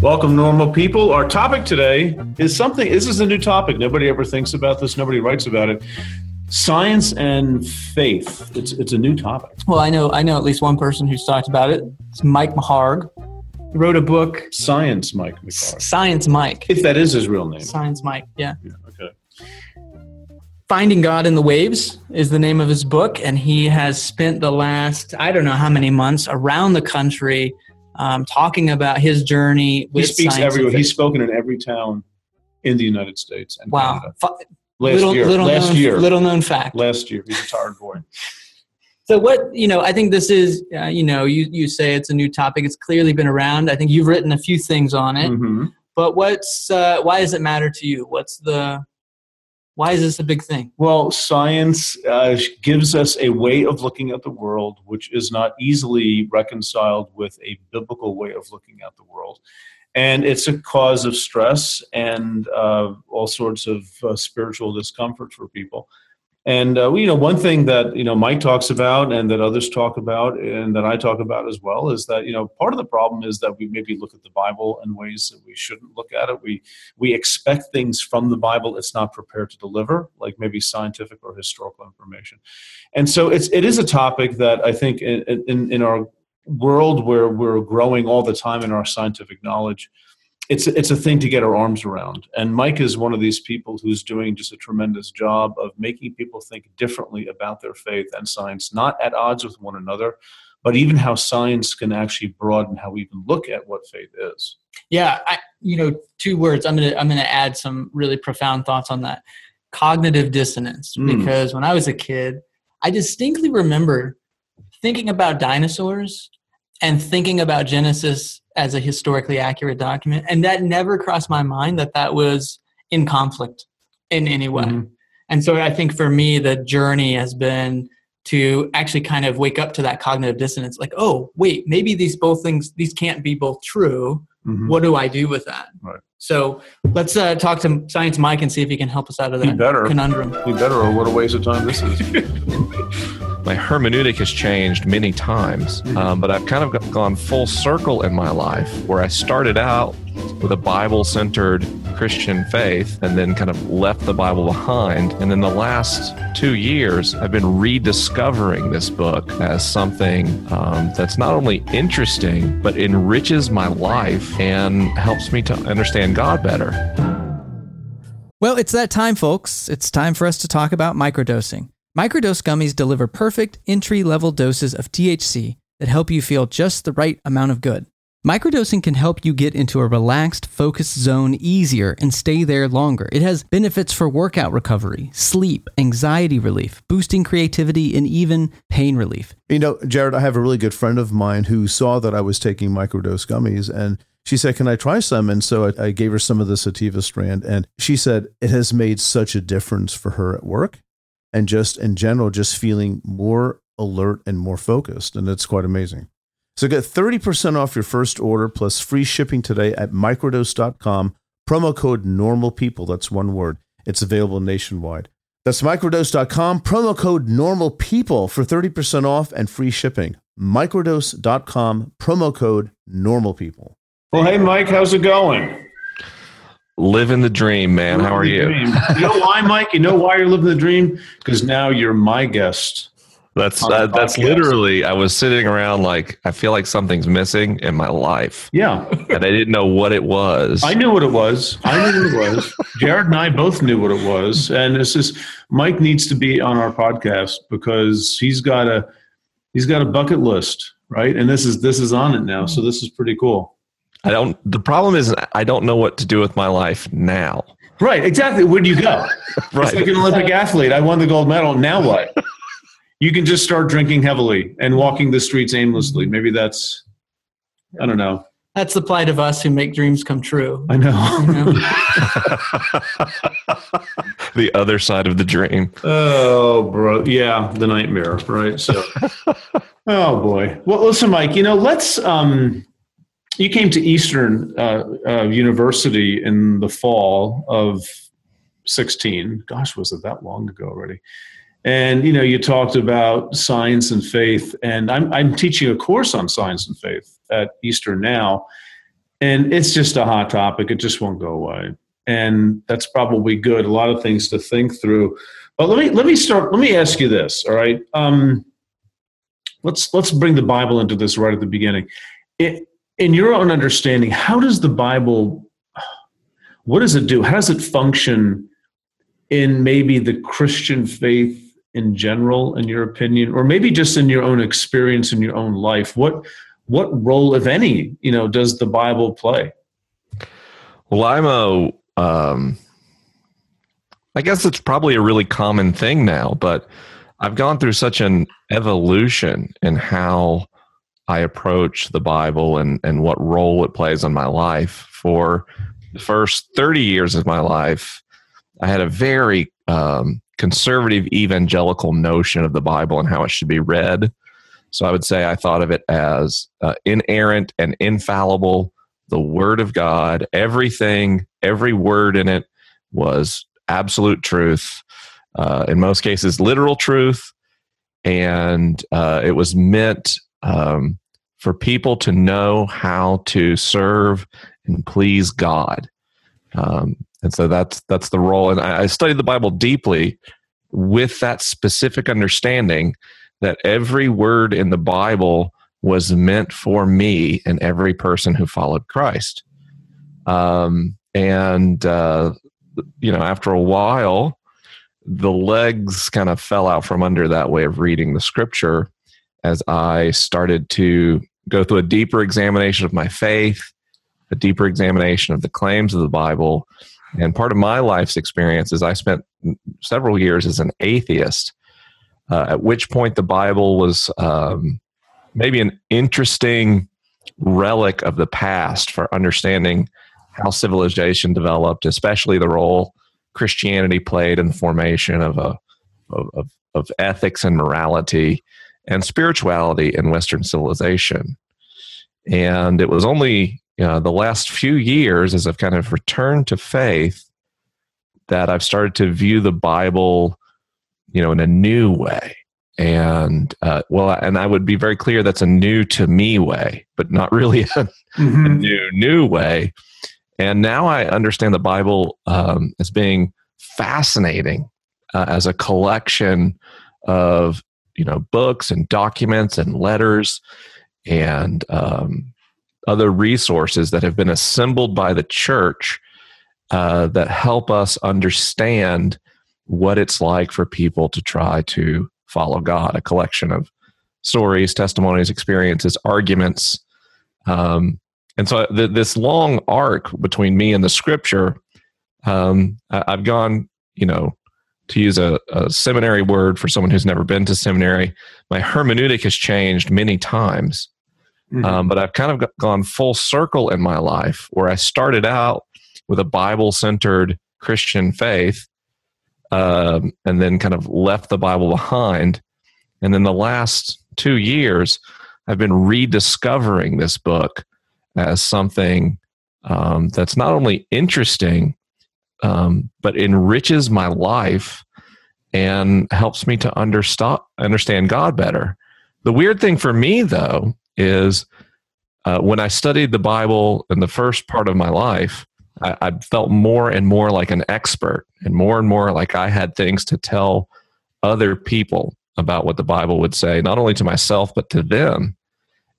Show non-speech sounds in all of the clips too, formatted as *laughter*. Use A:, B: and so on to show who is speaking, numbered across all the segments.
A: Welcome, normal people. Our topic today is something, this is a new topic. Nobody ever thinks about this, nobody writes about it. Science and faith. It's, it's a new topic.
B: Well, I know I know at least one person who's talked about it. It's Mike McHargue. He wrote a book,
A: Science, Mike
B: S- Science Mike.
A: If that is his real name.
B: Science Mike, yeah.
A: Yeah, okay.
B: Finding God in the Waves is the name of his book, and he has spent the last I don't know how many months around the country um, talking about his journey
A: He speaks everywhere. He's spoken in every town in the United States and
B: wow,
A: Canada. Last
B: little,
A: year.
B: little
A: last
B: known,
A: year.
B: little known fact.
A: last year. He's a tired boy. *laughs*
B: So what you know, I think this is uh, you know you you say it's a new topic. It's clearly been around. I think you've written a few things on it.
A: hmm
B: But what's uh, why does it matter to you? What's the why is this a big thing?
A: Well, science uh, gives us a way of looking at the world which is not easily reconciled with a biblical way of looking at the world. And it's a cause of stress and uh, all sorts of uh, spiritual discomfort for people. And uh, you know, one thing that you know Mike talks about, and that others talk about, and that I talk about as well, is that you know part of the problem is that we maybe look at the Bible in ways that we shouldn't look at it. We we expect things from the Bible it's not prepared to deliver, like maybe scientific or historical information. And so it's it is a topic that I think in in, in our world where we're growing all the time in our scientific knowledge, it's it's a thing to get our arms around. And Mike is one of these people who's doing just a tremendous job of making people think differently about their faith and science, not at odds with one another, but even how science can actually broaden how we even look at what faith is.
B: Yeah, I, you know, two words. I'm gonna I'm gonna add some really profound thoughts on that. Cognitive dissonance.
A: Mm.
B: Because when I was a kid, I distinctly remember thinking about dinosaurs and thinking about Genesis as a historically accurate document, and that never crossed my mind that that was in conflict in any way.
A: Mhm.
B: And so I think for me, the journey has been to actually kind of wake up to that cognitive dissonance like, oh, wait, maybe these both things, these can't be both true.
A: Mhm.
B: What do I do with that?
A: Right.
B: So let's uh, talk to Science Mike and see if he can help us out of that
A: better.
B: conundrum.
A: Be better, or what a waste of time this is. *laughs*
C: my hermeneutic has changed many times, um, but I've kind of gone full circle in my life where I started out with a Bible centered Christian faith and then kind of left the Bible behind. And in the last two years, I've been rediscovering this book as something um, that's not only interesting, but enriches my life and helps me to understand God better.
D: Well, it's that time, folks. It's time for us to talk about microdosing. Microdose gummies deliver perfect entry level doses of THC that help you feel just the right amount of good. Microdosing can help you get into a relaxed, focused zone easier and stay there longer. It has benefits for workout recovery, sleep, anxiety relief, boosting creativity, and even pain relief.
E: You know, Jared, I have a really good friend of mine who saw that I was taking microdose gummies and she said, Can I try some? And so I, I gave her some of the sativa strand. And she said it has made such a difference for her at work and just in general, just feeling more alert and more focused. And it's quite amazing. So get 30% off your first order plus free shipping today at microdose.com. Promo code normal people. That's one word. It's available nationwide. That's microdose.com, promo code normal people for 30% off and free shipping. Microdose.com, promo code normal people.
A: Well, hey, Mike, how's it going?
C: Living the dream, man. How are you?
A: dream. You know why, Mike? You know why you're living the dream? Because now you're my guest.
C: That's uh, that's literally. I was sitting around like I feel like something's missing in my life,
A: Yeah,
C: and I didn't know what it was.
A: I knew what it was. I knew what it was. Jared and I both knew what it was. And it's just Mike needs to be on our podcast because he's got a he's got a bucket list, right? And this is this is on it now. So this is pretty cool.
C: I don't. The problem is I don't know what to do with my life now.
A: Right, exactly. Where do you go? *laughs* It's like an Olympic athlete. I won the gold medal. Now what? You can just start drinking heavily and walking the streets aimlessly. Maybe that's, I don't know.
B: That's the plight of us who make dreams come true.
A: I know.
B: You know? *laughs* *laughs*
C: the other side of the dream.
A: oh, bro. Yeah, the nightmare, right? So, oh boy. Well, listen, Mike. You know, let's. um You came to Eastern uh, uh, University in the fall of sixteen. Gosh, was it that long ago already? And you know, you talked about science and faith, and I'm I'm teaching a course on science and faith at Eastern now, and it's just a hot topic. It just won't go away, and that's probably good. A lot of things to think through. But let me let me start. Let me ask you this. All right. Um, let's let's bring the Bible into this right at the beginning. It, in your own understanding, how does the Bible? What does it do? How does it function in maybe the Christian faith in general, in your opinion, or maybe just in your own experience in your own life? What what role, if any, you know, does the Bible play?
C: Well, I'm a, um, I guess it's probably a really common thing now, but I've gone through such an evolution in how I approach the Bible and, and what role it plays in my life. For the first 30 years of my life, I had a very um, conservative evangelical notion of the Bible and how it should be read. So I would say I thought of it as uh, inerrant and infallible, the Word of God. Everything, every word in it was absolute truth. Uh, in most cases, literal truth. And uh, it was meant um, for people to know how to serve and please God. Um, and so that's that's the role. And I, I studied the Bible deeply with that specific understanding that every word in the Bible was meant for me and every person who followed Christ. Um, and, uh, you know, after a while, the legs kind of fell out from under that way of reading the scripture as I started to go through a deeper examination of my faith, a deeper examination of the claims of the Bible. And part of my life's experience is I spent several years as an atheist uh, at which point the Bible was um, maybe an interesting relic of the past for understanding how civilization developed, especially the role Christianity played in the formation of a of, of ethics and morality and spirituality in Western civilization. And it was only you know, the last few years, as I've kind of returned to faith, that I've started to view the Bible you know, in a new way. And uh, well, and I would be very clear that's a new to me way, but not really *laughs* a, mm-hmm. a new new way. And now I understand the Bible um, as being fascinating uh, as a collection of you know books and documents and letters and um, other resources that have been assembled by the church uh, that help us understand what it's like for people to try to follow God, a collection of stories, testimonies, experiences, arguments. Um, and so the, this long arc between me and the scripture, um, I, have gone, you know, to use a, a, seminary word for someone who's never been to seminary, my hermeneutic has changed many times. Mm-hmm. Um, but I've kind of gone full circle in my life where I started out with a Bible centered Christian faith um, and then kind of left the Bible behind. And then the last two years, I've been rediscovering this book as something um, that's not only interesting, um, but enriches my life and helps me to understand understand God better. The weird thing for me, though, is uh, when I studied the Bible in the first part of my life, I, I felt more and more like an expert and more and more like I had things to tell other people about what the Bible would say, not only to myself, but to them.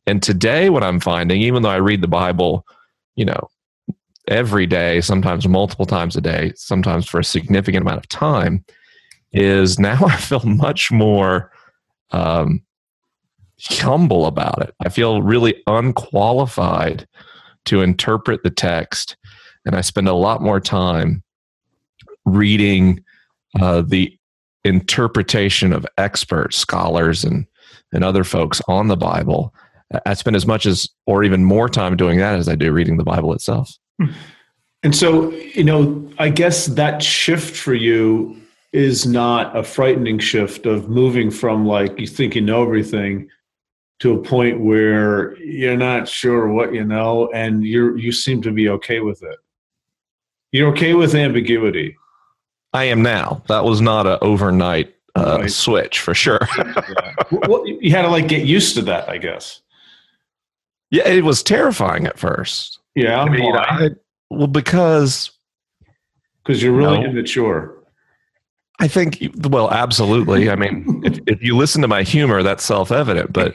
C: And today, what I'm finding, even though I read the Bible, you know, every day, sometimes multiple times a day, sometimes for a significant amount of time, is now *laughs* I feel much more um, humble about it. I feel really unqualified to interpret the text and I spend a lot more time reading uh, the interpretation of experts, scholars, and and other folks on the Bible. I spend as much as, or even more time doing that as I do reading the Bible itself.
A: And so, you know, I guess that shift for you is not a frightening shift of moving from like you think you know everything to a point where you're not sure what you know and you're you seem to be okay with it. You're okay with ambiguity.
C: I am now. That was not an overnight uh,
A: Right.
C: switch for sure. *laughs*
A: well, you had to like get used to that, I guess.
C: yeah, it was terrifying at first.
A: Yeah,
C: I mean, I- well, because
A: because you're really
C: No.
A: immature.
C: I think, well, absolutely. I mean, if, if you listen to my humor, that's self evident. But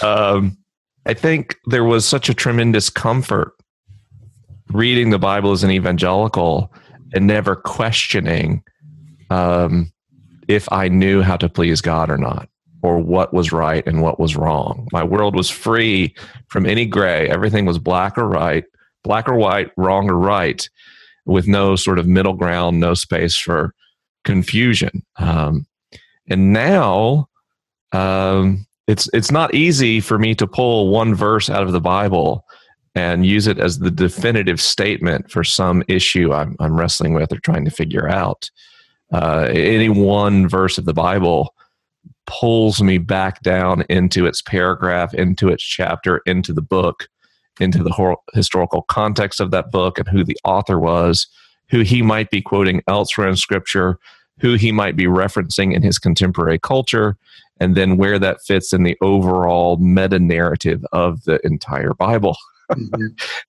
C: um, I think there was such a tremendous comfort reading the Bible as an evangelical and never questioning um, if I knew how to please God or not, or what was right and what was wrong. My world was free from any gray. Everything was black or right, black or white, wrong or right, with no sort of middle ground, no space for confusion. Um, and now um, it's it's not easy for me to pull one verse out of the Bible and use it as the definitive statement for some issue I'm, I'm wrestling with or trying to figure out. Uh, any one verse of the Bible pulls me back down into its paragraph, into its chapter, into the book, into the hor- historical context of that book and who the author was, who he might be quoting elsewhere in Scripture, who he might be referencing in his contemporary culture, and then where that fits in the overall meta narrative of the entire Bible. *laughs*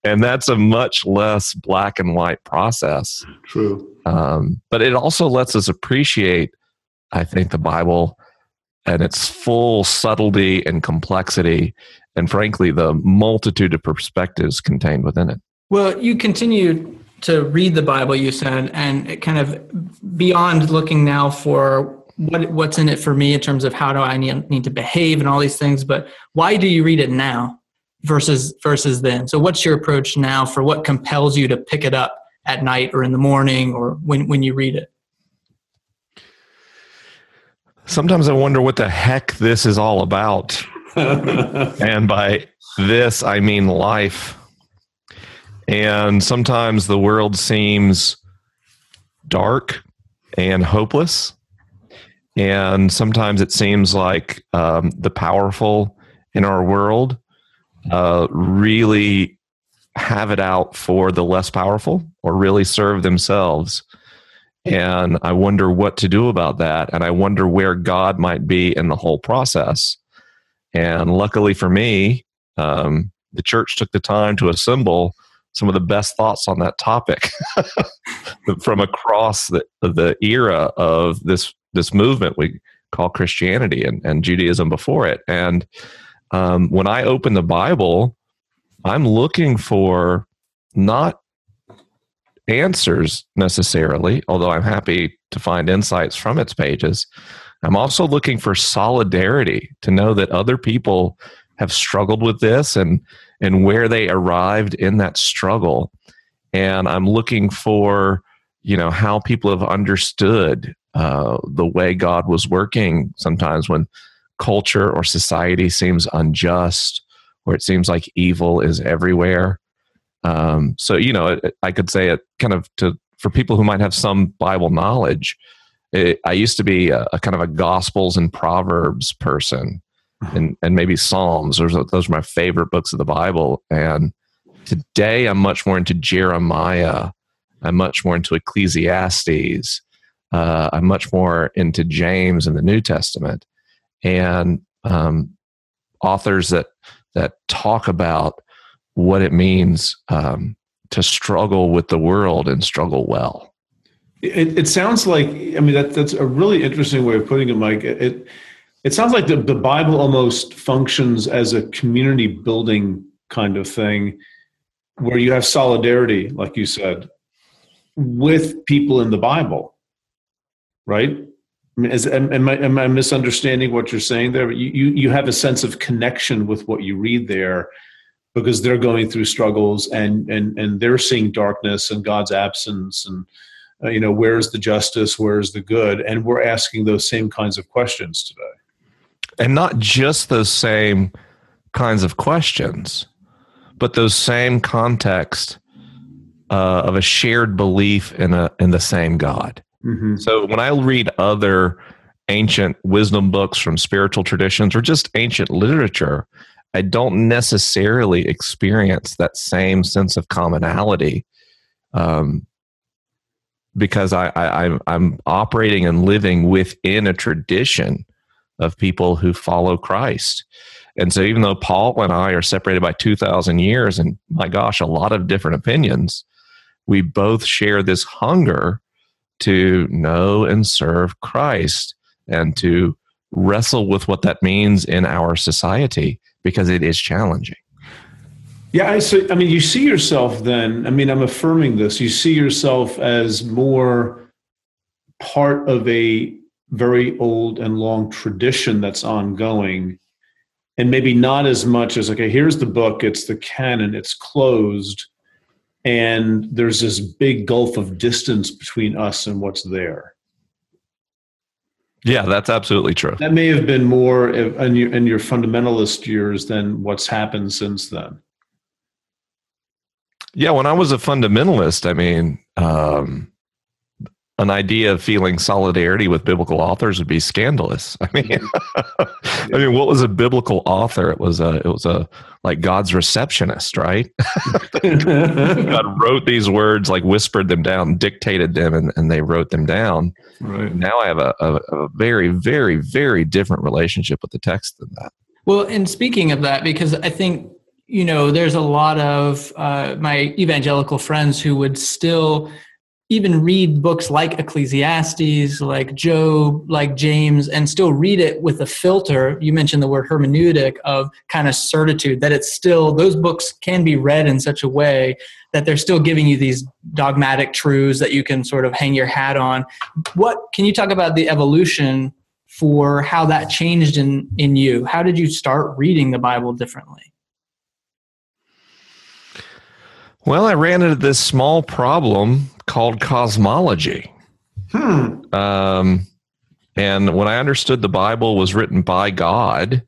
C: And that's a much less black and white process.
A: True.
C: Um, but it also lets us appreciate, I think, the Bible and its full subtlety and complexity, and frankly, the multitude of perspectives contained within it.
B: Well, you continue to read the Bible, you said, and it kind of beyond looking now for what what's in it for me in terms of how do I need, need to behave and all these things. But why do you read it now versus versus then? So, what's your approach now for what compels you to pick it up at night or in the morning or when when you read it?
C: Sometimes I wonder what the heck this is all about. *laughs* and by this, I mean life. And sometimes the world seems dark and hopeless. And sometimes it seems like um, the powerful in our world uh, really have it out for the less powerful or really serve themselves. And I wonder what to do about that. And I wonder where God might be in the whole process. And luckily for me, um, the church took the time to assemble some of the best thoughts on that topic *laughs* from across the, the era of this this movement we call Christianity and, and Judaism before it. And um, when I open the Bible, I'm looking for not answers necessarily, although I'm happy to find insights from its pages. I'm also looking for solidarity to know that other people have struggled with this and and where they arrived in that struggle. And I'm looking for you know how people have understood uh, the way God was working. Sometimes when culture or society seems unjust, or it seems like evil is everywhere. Um, so you know, I could say it kind of to for people who might have some Bible knowledge. It, I used to be a, a kind of a Gospels and Proverbs person, and and maybe Psalms. Those are, those are my favorite books of the Bible. And today, I'm much more into Jeremiah. I'm much more into Ecclesiastes. Uh, I'm much more into James in the New Testament, and um, authors that that talk about what it means um, to struggle with the world and struggle well.
A: It, it sounds like I mean that that's a really interesting way of putting it, Mike. It it, it sounds like the, the Bible almost functions as a community building kind of thing, where you have solidarity, like you said, with people in the Bible, right? I mean, is, am, am, I, am I misunderstanding what you're saying there? You, you you have a sense of connection with what you read there because they're going through struggles and and and they're seeing darkness and God's absence and uh, you know where's the justice where's the good? And we're asking those same kinds of questions today.
C: And not just those same kinds of questions but those same context uh, of a shared belief in a in the same god.
A: Mm-hmm.
C: so when i read other ancient wisdom books from spiritual traditions or just ancient literature i don't necessarily experience that same sense of commonality um, because I, I I'm, I'm operating and living within a tradition of people who follow Christ. And so, even though Paul and I are separated by 2,000 years and my gosh, a lot of different opinions, we both share this hunger to know and serve Christ and to wrestle with what that means in our society because it is challenging.
A: Yeah, I see. I mean, you see yourself then. I mean, I'm affirming this. You see yourself as more part of a very old and long tradition that's ongoing, and maybe not as much as okay, here's the book, it's the canon, it's closed, and there's this big gulf of distance between us and what's there.
C: Yeah, that's absolutely true.
A: That may have been more in your, in your fundamentalist years than what's happened since then.
C: Yeah, when I was a fundamentalist, I mean, um, an idea of feeling solidarity with biblical authors would be scandalous. *laughs* I mean, *laughs* I mean, what was a biblical author? It was a, it was a like God's receptionist, right? *laughs* God wrote these words, like whispered them down, dictated them, and, and they wrote them down. Right. Now I have a, a, a very, very, very different relationship with the text than that.
B: Well, and speaking of that, because I think you know, there's a lot of uh, my evangelical friends who would still even read books like Ecclesiastes, like Job, like James, and still read it with a filter. You mentioned the word hermeneutic of kind of certitude, that it's still, those books can be read in such a way that they're still giving you these dogmatic truths that you can sort of hang your hat on. What can you talk about the evolution for how that changed in, in you? How did you start reading the Bible differently?
C: Well, I ran into this small problem called cosmology. Hmm. Um, and when I understood the Bible was written by God,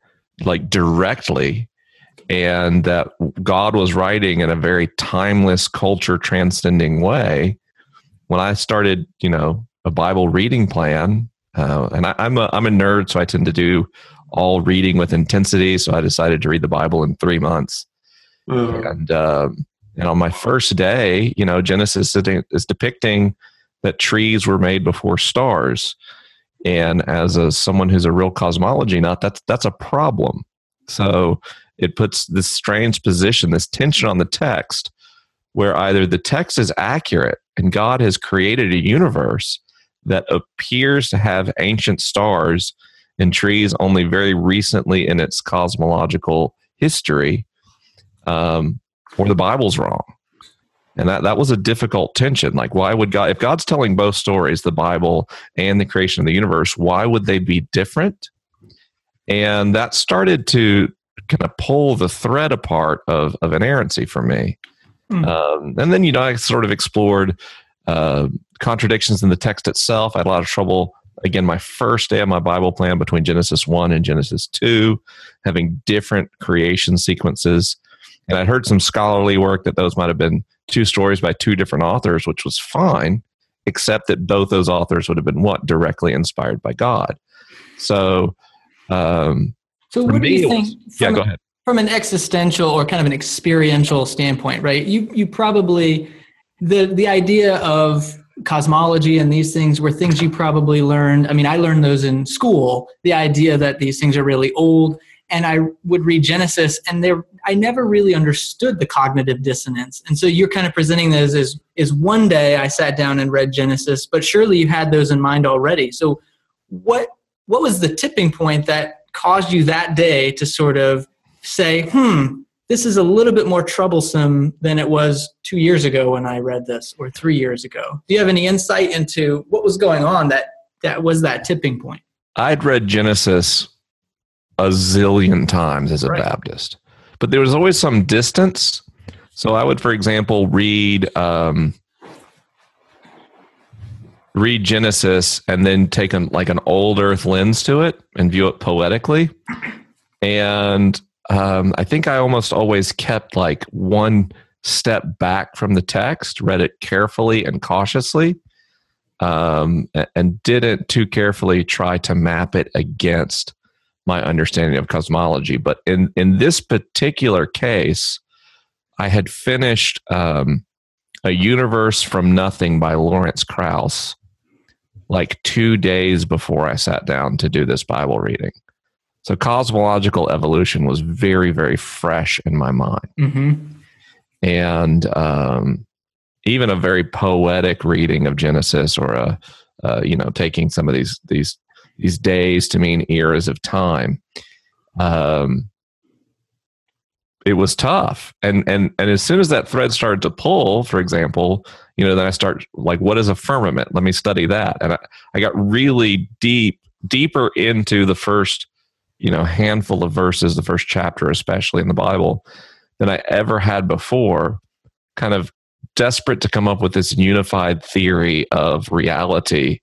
C: like directly, and that God was writing in a very timeless, culture transcending way, when I started, you know, a Bible reading plan, uh, and I, am a I'm a nerd, so I tend to do all reading with intensity. So I decided to read the Bible in three months, uh-huh. and um, and on my first day, you know, Genesis is depicting that trees were made before stars. And as a, someone who's a real cosmology nut, that's that's a problem. So it puts this strange position, this tension on the text, where either the text is accurate and God has created a universe that appears to have ancient stars and trees only very recently in its cosmological history, um, or the Bible's wrong. And that, that was a difficult tension. Like, why would God, if God's telling both stories, the Bible and the creation of the universe, why would they be different? And that started to kind of pull the thread apart of, of inerrancy for me. Hmm. Um, and then, you know, I sort of explored uh, contradictions in the text itself. I had a lot of trouble, again, my first day of my Bible plan between Genesis 1 and Genesis 2, having different creation sequences. And I'd heard some scholarly work that those might have been two stories by two different authors, which was fine, except that both those authors would have been what? Directly inspired by God. So, um,
B: so what do you think?
C: yeah, go ahead.
B: From an existential or kind of an experiential standpoint, right? You you probably the the idea of cosmology and these things were things you probably learned. I mean, I learned those in school. The idea that these things are really old and I would read Genesis, and there I never really understood the cognitive dissonance. And so you're kind of presenting those as is one day I sat down and read Genesis, but surely you had those in mind already. So what what was the tipping point that caused you that day to sort of say, hmm, this is a little bit more troublesome than it was two years ago when I read this or three years ago? Do you have any insight into what was going on that that was that tipping point?
C: I'd read Genesis a zillion times as a right. Baptist, but there was always some distance. So I would, for example, read um, read Genesis and then take an like an old Earth lens to it and view it poetically. And um, I think I almost always kept like one step back from the text, read it carefully and cautiously, um, and didn't too carefully try to map it against my understanding of cosmology. But in, in this particular case, I had finished um, A Universe from Nothing by Lawrence Krauss like two days before I sat down to do this Bible reading. So cosmological evolution was very, very fresh in my mind.
B: hmm
C: And um, even a very poetic reading of Genesis or a, uh, you know, taking some of these, these, these days to mean eras of time. Um, it was tough. And, and, and as soon as that thread started to pull, for example, you know, then I start like, what is a firmament? Let me study that. And I, I got really deep, deeper into the first, you know, handful of verses, the first chapter, especially in the Bible, than I ever had before, kind of desperate to come up with this unified theory of reality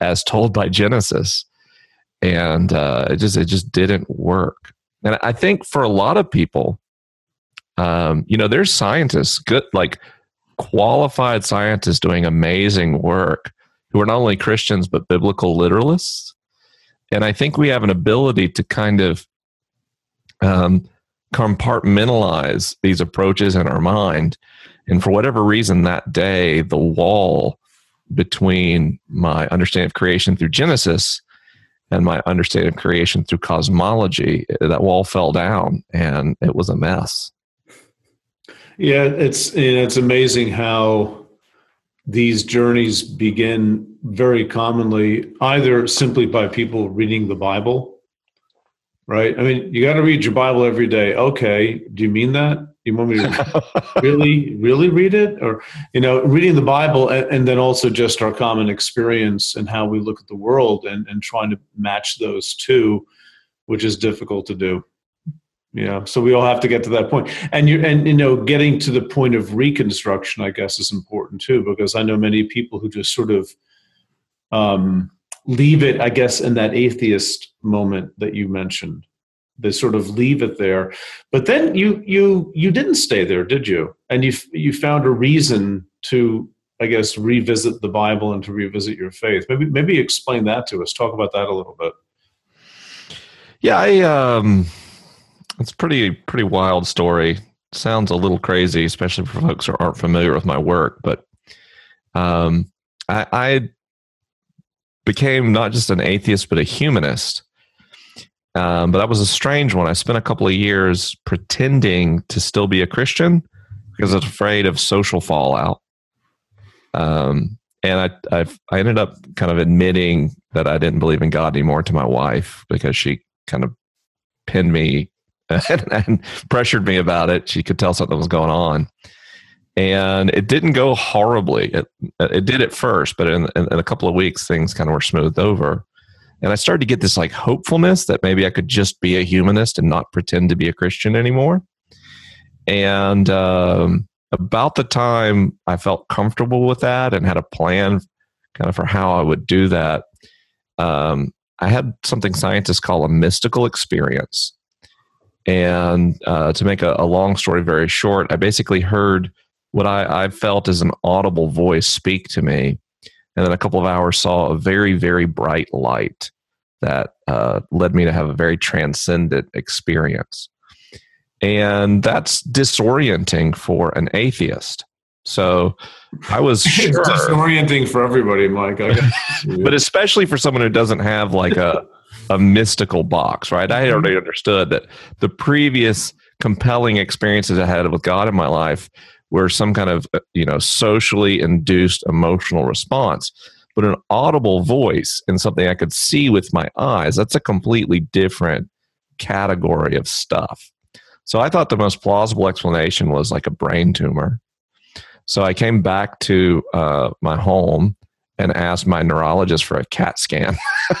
C: as told by Genesis. And uh, it just it just didn't work. And I think for a lot of people, um, you know, there's scientists, good like qualified scientists doing amazing work who are not only Christians but biblical literalists. And I think we have an ability to kind of um, compartmentalize these approaches in our mind. And for whatever reason, that day, the wall between my understanding of creation through Genesis and my understanding of creation through cosmology, that wall fell down and it was a mess.
A: Yeah, it's and it's amazing how these journeys begin very commonly either simply by people reading the Bible, right? I mean, you got to read your Bible every day. Okay, do you mean that? You want me to *laughs* really, really read it, or you know, reading the Bible, and, and then also just our common experience and how we look at the world, and and trying to match those two, which is difficult to do. Yeah, so we all have to get to that point, and you and you know, getting to the point of reconstruction, I guess, is important too, because I know many people who just sort of um, leave it, I guess, in that atheist moment that you mentioned. They sort of leave it there, but then you you you didn't stay there, did you? And you you found a reason to, I guess, revisit the Bible and to revisit your faith. Maybe maybe explain that to us. Talk about that a little bit.
C: Yeah, I um it's pretty pretty wild story. Sounds a little crazy, especially for folks who aren't familiar with my work. But um, I, I became not just an atheist but a humanist. Um, but that was a strange one. I spent a couple of years pretending to still be a Christian because I was afraid of social fallout. Um, and I, I, I ended up kind of admitting that I didn't believe in God anymore to my wife because she kind of pinned me *laughs* and, and, pressured me about it. She could tell something was going on, and it didn't go horribly. It it did at first, but in, in, in a couple of weeks, things kind of were smoothed over, and I started to get this like hopefulness that maybe I could just be a humanist and not pretend to be a Christian anymore. And um, about the time I felt comfortable with that and had a plan, kind of for how I would do that. Um, I had something scientists call a mystical experience and uh, to make a, a, long story very short, I basically heard what I, I, felt as an audible voice speak to me. And then a couple of hours saw a very, very bright light that uh, led me to have a very transcendent experience. And that's disorienting for an atheist. So I was *laughs* sure.
A: It's disorienting for everybody, Mike. *laughs*
C: but especially for someone who doesn't have like a a mystical box, right? I already mm-hmm. understood that the previous compelling experiences I had with God in my life were some kind of uh, you know socially induced emotional response but an audible voice and something i could see with my eyes that's a completely different category of stuff. So i thought the most plausible explanation was like a brain tumor. So i came back to uh, my home and asked my neurologist for a cat scan. *laughs*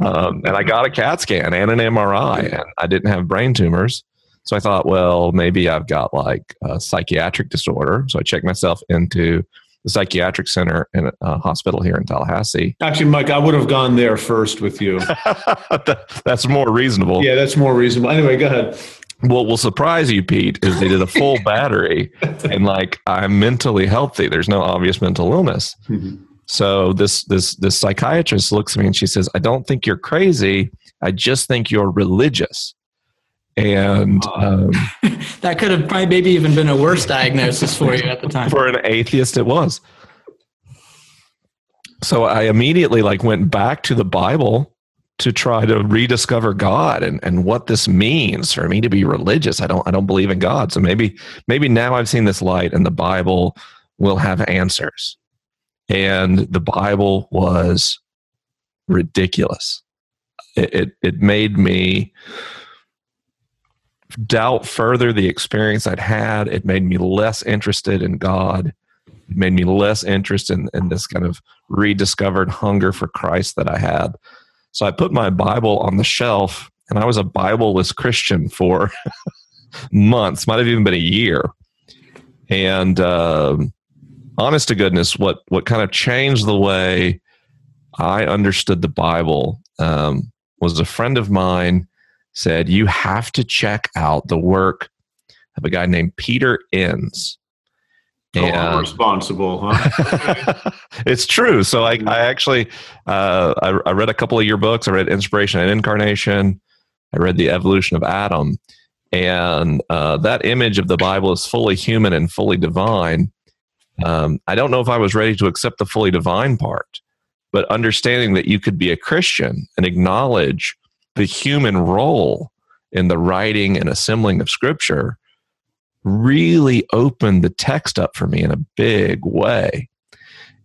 C: Um, and I got a CAT scan and an MRI, and I didn't have brain tumors. So I thought, well, maybe I've got like a psychiatric disorder. So I checked myself into the psychiatric center in a hospital here in Tallahassee.
A: Actually, Mike, I would have gone there first with you. *laughs*
C: that's more reasonable.
A: Yeah, that's more reasonable. Anyway, go ahead.
C: What will surprise you, Pete, is they did a full *laughs* battery and like I'm mentally healthy. There's no obvious mental illness. Mm-hmm. So this this this psychiatrist looks at me and she says, "I don't think you're crazy. I just think you're religious." And um, *laughs*
B: that could have probably maybe even been a worse diagnosis for you at the time.
C: For an atheist, it was. So I immediately like went back to the Bible to try to rediscover God and, and what this means for me to be religious. I don't I don't believe in God. So maybe maybe now I've seen this light and the Bible will have answers. And the Bible was ridiculous. It it, it made me doubt further the experience I'd had. It made me less interested in God. It made me less interested in, in this kind of rediscovered hunger for Christ that I had. So I put my Bible on the shelf and I was a Bibleless Christian for *laughs* months, might have even been a year. And uh, honest to goodness, what, what kind of changed the way I understood the Bible um, was a friend of mine said, You have to check out the work of a guy named Peter Enns.
A: So I'm responsible, huh? *laughs*
C: it's true. So I, I actually, uh, I, I read a couple of your books. I read Inspiration and Incarnation. I read The Evolution of Adam. And uh, that image of the Bible is fully human and fully divine. Um, I don't know if I was ready to accept the fully divine part, but understanding that you could be a Christian and acknowledge the human role in the writing and assembling of Scripture really opened the text up for me in a big way.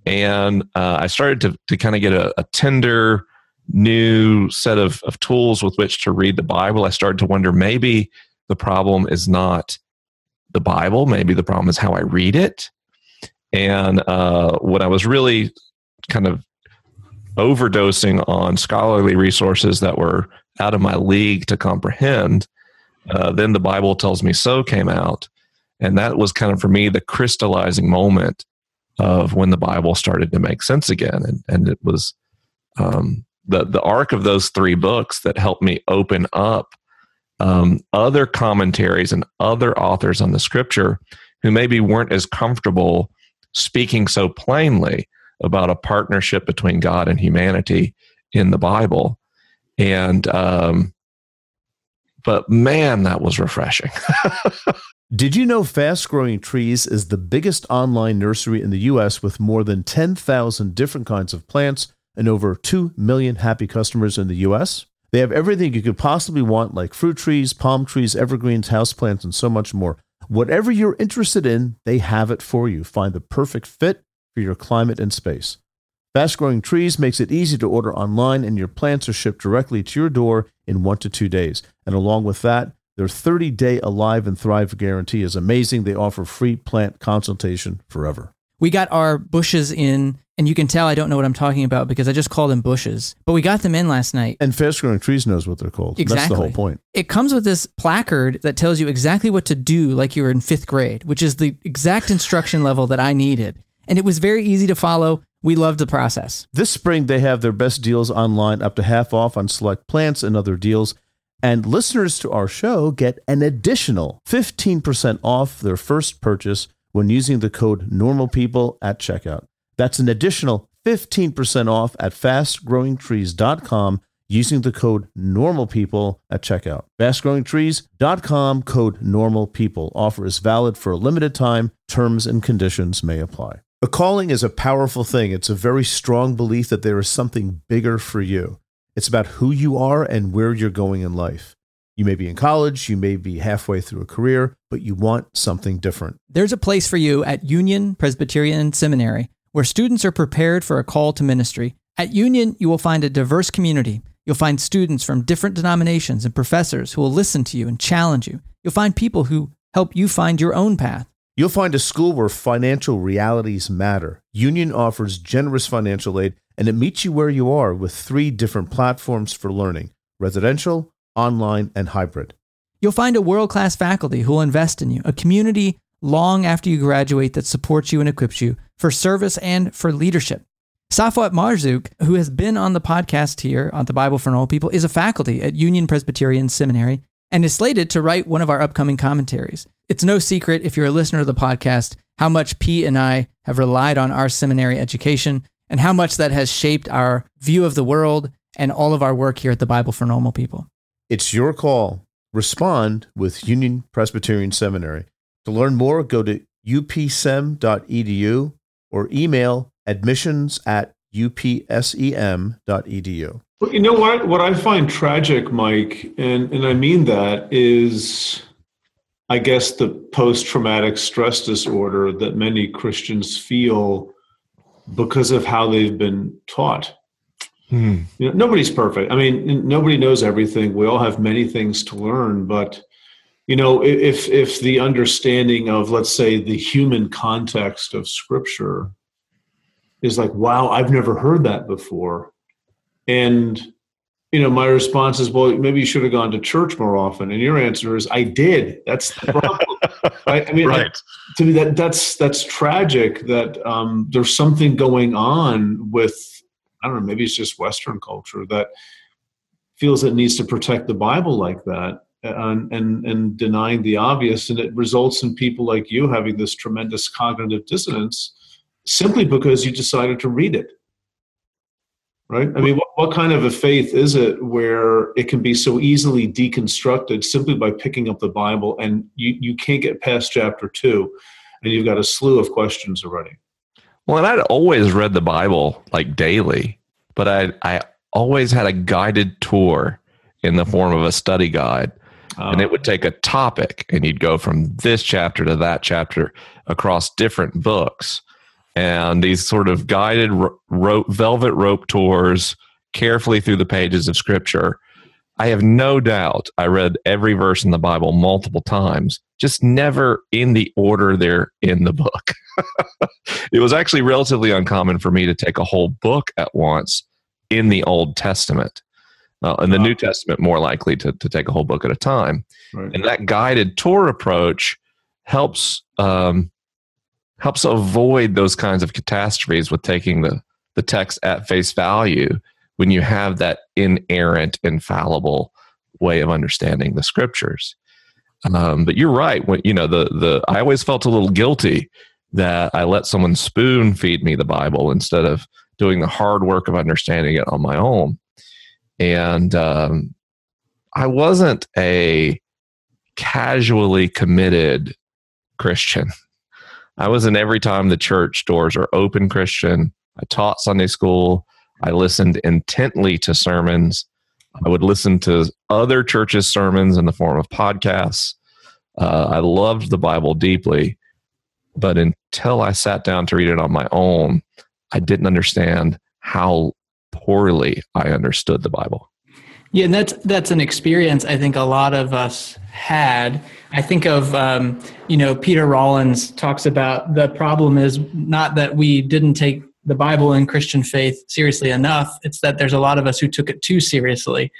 C: And uh, I started to, to kind of get a, a tender new set of, of tools with which to read the Bible. I started to wonder maybe the problem is not the Bible, maybe the problem is how I read it. And uh, when I was really kind of overdosing on scholarly resources that were out of my league to comprehend, uh, then the Bible tells me so came out. And that was kind of for me the crystallizing moment of when the Bible started to make sense again. And, and it was um, the, the arc of those three books that helped me open up um, other commentaries and other authors on the scripture who maybe weren't as comfortable speaking so plainly about a partnership between God and humanity in the Bible. And um, but man, that was refreshing. *laughs*
E: Did you know Fast Growing Trees is the biggest online nursery in the U.S. with more than 10,000 different kinds of plants and over 2 million happy customers in the U.S.? They have everything you could possibly want, like fruit trees, palm trees, evergreens, houseplants, and so much more. Whatever you're interested in, they have it for you. Find the perfect fit for your climate and space. Fast Growing Trees makes it easy to order online, and your plants are shipped directly to your door in one to two days. And along with that, their 30 day Alive and Thrive guarantee is amazing. They offer free plant consultation forever.
D: We got our bushes in, and you can tell I don't know what I'm talking about because I just called them bushes. But we got them in last night.
E: And Fast Growing Trees knows what they're called. Exactly. That's the whole point.
D: It comes with this placard that tells you exactly what to do, like you were in fifth grade, which is the exact instruction level that I needed. And it was very easy to follow. We loved the process.
E: This spring, they have their best deals online, up to half off on select plants and other deals. And listeners to our show get an additional 15% off their first purchase when using the code NORMALPEOPLE at checkout. That's an additional 15% off at fastgrowingtrees.com using the code NORMALPEOPLE at checkout. Fastgrowingtrees.com code NORMALPEOPLE. Offer is valid for a limited time. Terms and conditions may apply. A calling is a powerful thing. It's a very strong belief that there is something bigger for you. It's about who you are and where you're going in life. You may be in college, you may be halfway through a career, but you want something different.
D: There's a place for you at Union Presbyterian Seminary where students are prepared for a call to ministry. At Union, you will find a diverse community. You'll find students from different denominations and professors who will listen to you and challenge you. You'll find people who help you find your own path.
E: You'll find a school where financial realities matter. Union offers generous financial aid and it meets you where you are with three different platforms for learning residential, online, and hybrid.
D: You'll find a world class faculty who will invest in you, a community long after you graduate that supports you and equips you for service and for leadership. Safwat Marzouk, who has been on the podcast here on the Bible for Normal People, is a faculty at Union Presbyterian Seminary and is slated to write one of our upcoming commentaries. It's no secret, if you're a listener of the podcast, how much P and I have relied on our seminary education and how much that has shaped our view of the world and all of our work here at the Bible for Normal People.
E: It's your call. Respond with Union Presbyterian Seminary. To learn more, go to upsem.edu or email admissions at upsem.edu.
A: Well, you know what? What I find tragic, Mike, and, and I mean that, is I guess the post traumatic stress disorder that many Christians feel because of how they've been taught. Hmm. You know, nobody's perfect. I mean, nobody knows everything. We all have many things to learn, but you know, if if the understanding of, let's say, the human context of Scripture is like, wow, I've never heard that before, and you know, my response is, well, maybe you should have gone to church more often. And your answer is, I did. That's the problem. *laughs* right? I mean, right. to me, that that's that's tragic. That um, there's something going on with I don't know, maybe it's just Western culture that feels it needs to protect the Bible like that and, and, and denying the obvious. And it results in people like you having this tremendous cognitive dissonance simply because you decided to read it. Right? I mean, what, what kind of a faith is it where it can be so easily deconstructed simply by picking up the Bible and you, you can't get past chapter two and you've got a slew of questions already?
C: Well, and I'd always read the Bible like daily, but I I always had a guided tour in the form of a study guide. And it would oh. take a topic, and you'd go from this chapter to that chapter across different books. And these sort of guided rope, velvet rope tours carefully through the pages of scripture. I have no doubt I read every verse in the Bible multiple times, just never in the order they're in the book. *laughs* it was actually relatively uncommon for me to take a whole book at once in the Old Testament. Uh, in the wow. New Testament, more likely to, to take a whole book at a time. Right. And that guided tour approach helps um, helps avoid those kinds of catastrophes with taking the, the text at face value when you have that inerrant, infallible way of understanding the scriptures. Um, but you're right. When you know the the I always felt a little guilty that I let someone spoon feed me the Bible instead of doing the hard work of understanding it on my own. And um, I wasn't a casually committed Christian. I was an every time the church doors are open Christian. I taught Sunday school. I listened intently to sermons. I would listen to other churches' sermons in the form of podcasts. Uh, I loved the Bible deeply. But until I sat down to read it on my own, I didn't understand how poorly I understood the Bible.
B: Yeah, and that's that's an experience I think a lot of us had. I think of um, you know Peter Rollins talks about the problem is not that we didn't take the Bible and Christian faith seriously enough. It's that there's a lot of us who took it too seriously.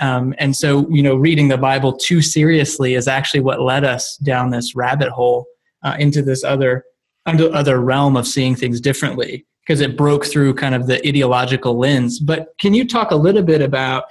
B: Um, and so, you know, reading the Bible too seriously is actually what led us down this rabbit hole uh, into this other under, other realm of seeing things differently because it broke through kind of the ideological lens. But can you talk a little bit about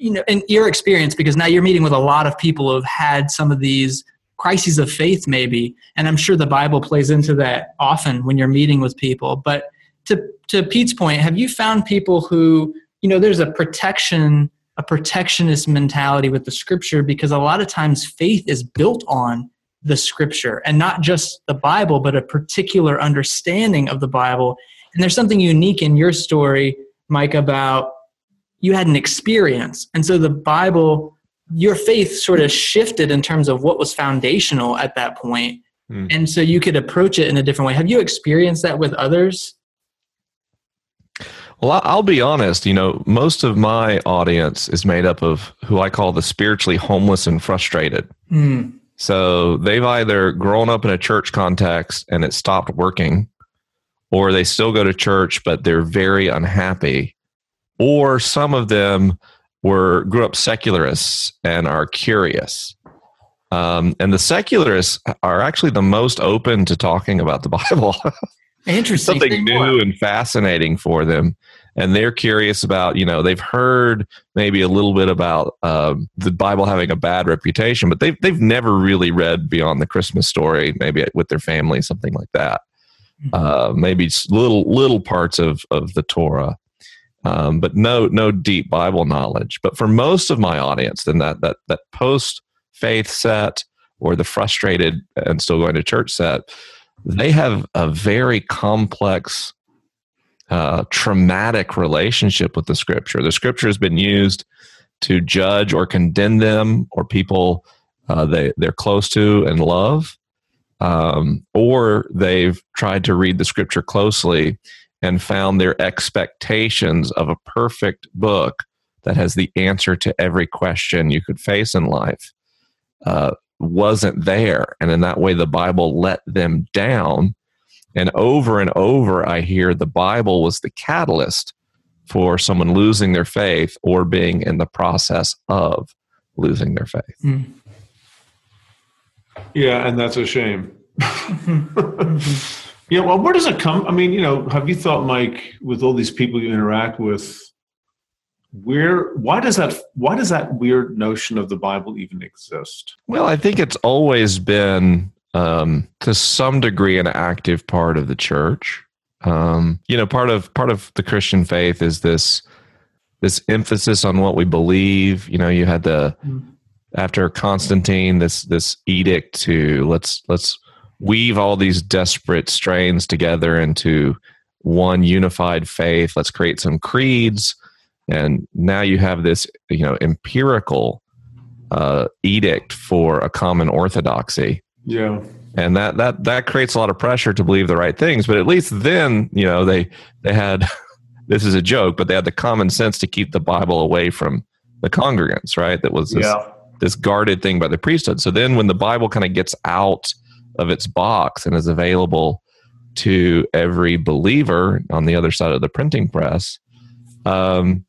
B: you know in your experience because now you're meeting with a lot of people who have had some of these crises of faith maybe. And i'm sure the bible plays into that often when you're meeting with people. But to to pete's point have you found people who you know there's a protection a protectionist mentality with the scripture? Because a lot of times faith is built on the scripture and not just the Bible, but a particular understanding of the Bible. And there's something unique in your story, Mike, about you had an experience. And so the Bible, your faith sort of shifted in terms of what was foundational at that point. Mm. And so you could approach it in a different way. Have you experienced that with others?
C: Well, I'll be honest, you know, most of my audience is made up of who I call the spiritually homeless and frustrated. Mm. So they've either grown up in a church context and it stopped working, or they still go to church but they're very unhappy, or some of them were grew up secularists and are curious. Um, and the secularists are actually the most open to talking about the *laughs* Bible.
B: Interesting.
C: Something new and fascinating for them and they're curious about you know they've heard maybe a little bit about um, the bible having a bad reputation but they've, they've never really read beyond the christmas story maybe with their family something like that mm-hmm. uh, maybe little little parts of, of the torah um, but no no deep Bible knowledge. But for most of my audience, then that that that post faith set or the frustrated and still going to church set, they have a very complex, uh, traumatic relationship with the Scripture. The Scripture has been used to judge or condemn them or people uh, they they're close to and love, um, or they've tried to read the Scripture closely and found their expectations of a perfect book that has the answer to every question you could face in life uh, wasn't there. And in that way, the Bible let them down. And over and over, I hear the Bible was the catalyst for someone losing their faith or being in the process of losing their faith. Mm.
A: Yeah, and that's a shame. *laughs* Yeah, well, where does it come? I mean, you know, have you thought, Mike, with all these people you interact with, where why does that why does that weird notion of the Bible even exist?
C: Well, I think it's always been um, to some degree an active part of the church. Um, you know, part of part of the Christian faith is this this emphasis on what we believe. You know, you had the mm. after Constantine this this edict to let's let's weave all these desperate strains together into one unified faith. Let's create some creeds. And now you have this, you know, empirical uh, edict for a common orthodoxy.
A: Yeah.
C: And that, that, that creates a lot of pressure to believe the right things. But at least then, you know, they, they had, *laughs* this is a joke, but they had the common sense to keep the Bible away from the congregants, right? That was this, yeah. this guarded thing by the priesthood. So then when the Bible kind of gets out of its box and is available to every believer on the other side of the printing press, um,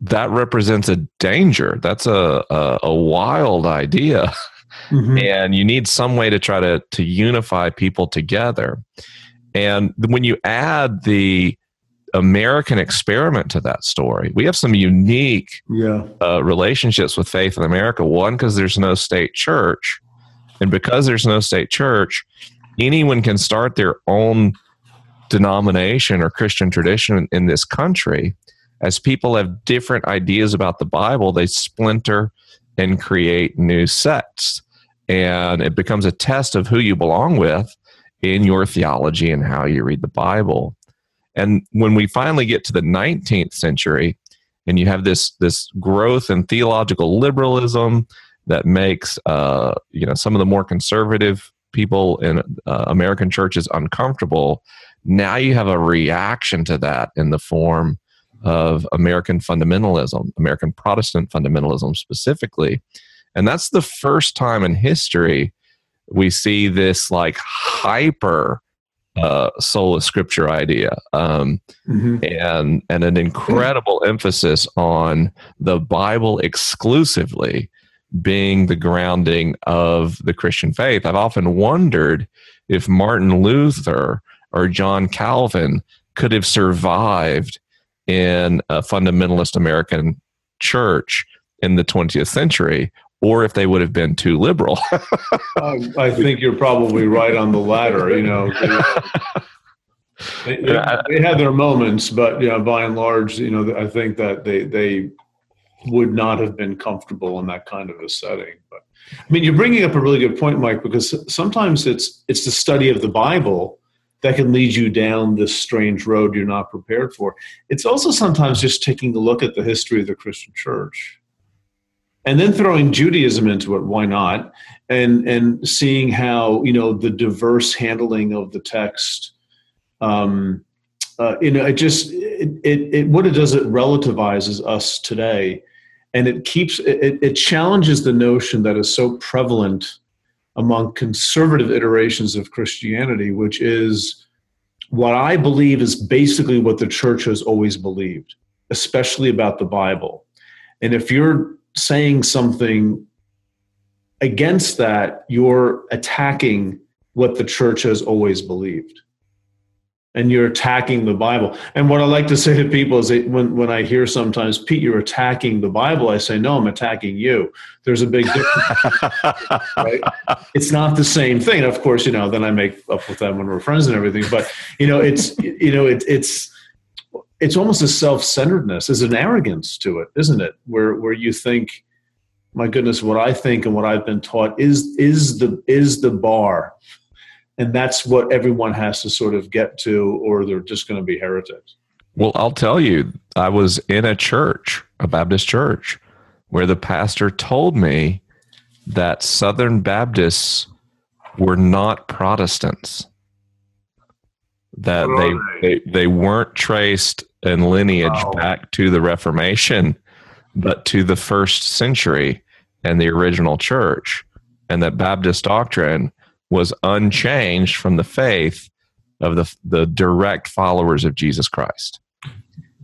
C: that represents a danger. That's a a, a wild idea, mm-hmm. *laughs* and you need some way to try to to unify people together. And when you add the American experiment to that story, we have some unique
A: yeah.
C: uh, relationships with faith in America. One, because there's no state church, and because there's no state church, anyone can start their own denomination or Christian tradition in this country. As people have different ideas about the Bible, they splinter and create new sects. And it becomes a test of who you belong with in your theology and how you read the Bible. And when we finally get to the 19th century, and you have this, this growth in theological liberalism, that makes uh, you know some of the more conservative people in uh, American churches uncomfortable. Now you have a reaction to that in the form of American fundamentalism, American Protestant fundamentalism specifically. And that's the first time in history we see this like hyper uh, sola scriptura idea um, mm-hmm. and and an incredible emphasis on the Bible exclusively being the grounding of the Christian faith. I've often wondered if Martin Luther or John Calvin could have survived in a fundamentalist American church in the 20th century or if they would have been too liberal. *laughs*
A: I think you're probably right on the latter. You know, they, uh, they, they, had their moments, but you know, by and large, you know, I think that they they would not have been comfortable in that kind of a setting. But I mean, you're bringing up a really good point, Mike, because sometimes it's it's the study of the Bible that can lead you down this strange road you're not prepared for. It's also sometimes just taking a look at the history of the Christian Church and then throwing Judaism into it. Why not? And and seeing how you know the diverse handling of the text. Um, uh, you know, it just it, it, it what it does it relativizes us today and it keeps it, it challenges the notion that is so prevalent among conservative iterations of Christianity, which is what I believe is basically what the church has always believed, especially about the Bible. And if you're saying something against that, you're attacking what the church has always believed and you're attacking the Bible. And what I like to say to people is that when, when I hear sometimes, Pete, you're attacking the Bible, I say, no, I'm attacking you. There's a big difference. *laughs* right? It's not the same thing. Of course, you know, then I make up with them when we're friends and everything. But, you know, it's, you know, it, it's, it's almost a self-centeredness there's an arrogance to it isn't it where where you think my goodness what i think and what i've been taught is is the is the bar and that's what everyone has to sort of get to or they're just going to be heretics.
C: Well i'll tell you i was in a church a baptist church where the pastor told me that southern baptists were not protestants. That they, they they weren't traced in lineage wow. back to the Reformation, but to the first century and the original church, and that Baptist doctrine was unchanged from the faith of the the direct followers of Jesus Christ.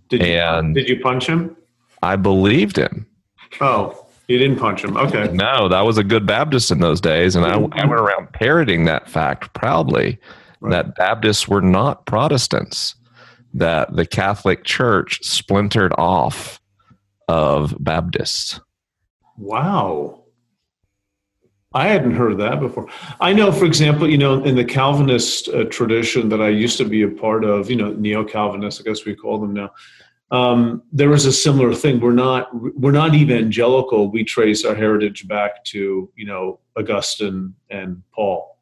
A: Did you, and did you punch him?
C: I believed him.
A: Oh, you didn't punch him. Okay.
C: No, that was a good Baptist in those days, and I, I went around parroting that fact proudly right. that Baptists were not Protestants, that the Catholic Church splintered off of Baptists.
A: Wow. I hadn't heard that before. I know, for example, you know, in the Calvinist uh, tradition that I used to be a part of, you know, neo Calvinists, I guess we call them now. Um, there was a similar thing. We're not we're not evangelical. We trace our heritage back to you know Augustine and Paul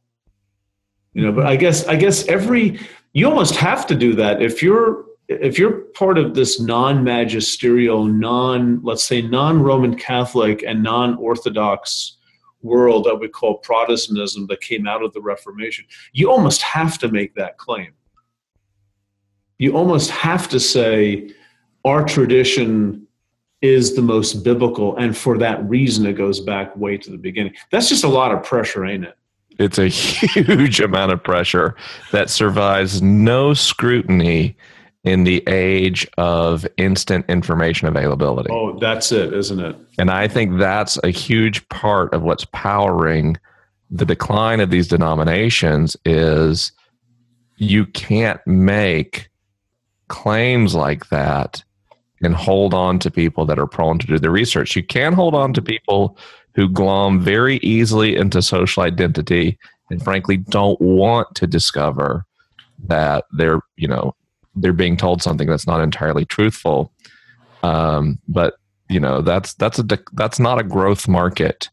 A: you know but i guess i guess every you almost have to do that if you're if you're part of this non-magisterial non let's say non-roman catholic and non-orthodox world that we call protestantism that came out of the reformation you almost have to make that claim. You almost have to say our tradition is the most biblical and for that reason it goes back way to the beginning. That's just a lot of pressure ain't it?
C: It's a *laughs* huge amount of pressure that survives no scrutiny in the age of instant information availability.
A: Oh, that's it, isn't it?
C: And I think that's a huge part of what's powering the decline of these denominations is you can't make claims like that and hold on to people that are prone to do the research. You can hold on to people who glom very easily into social identity and frankly don't want to discover that they're you know they're being told something that's not entirely truthful um, but you know that's that's a that's not a growth market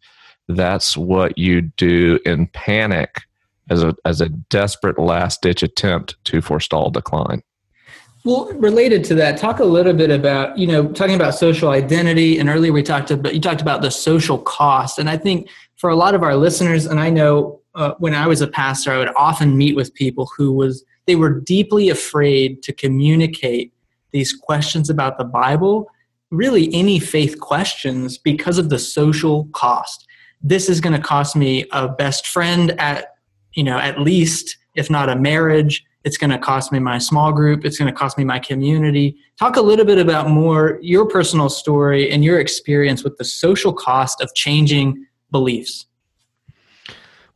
C: that's what you do in panic as a as a desperate last ditch attempt to forestall decline
B: well, related to that, talk a little bit about, you know, talking about social identity. And earlier we talked about, you talked about the social cost. And I think for a lot of our listeners, and I know uh, when I was a pastor, I would often meet with people who was, they were deeply afraid to communicate these questions about the Bible, really any faith questions, because of the social cost. This is going to cost me a best friend at, you know, at least, if not a marriage. It's going to cost me my small group. It's going to cost me my community. Talk a little bit about more your personal story and your experience with the social cost of changing beliefs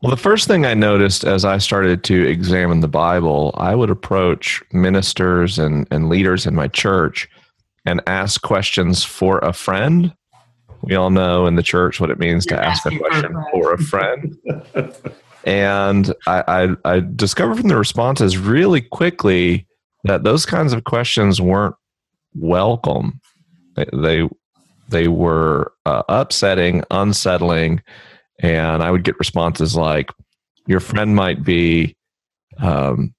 C: well the first thing i noticed as i started to examine the bible i would approach ministers and, and leaders in my church and ask questions for a friend. We all know in the church what it means You're to ask a question for a friend. And I, I, I discovered from the responses really quickly that those kinds of questions weren't welcome. They, they, they were uh, upsetting, unsettling, and I would get responses like, "Your friend might be um,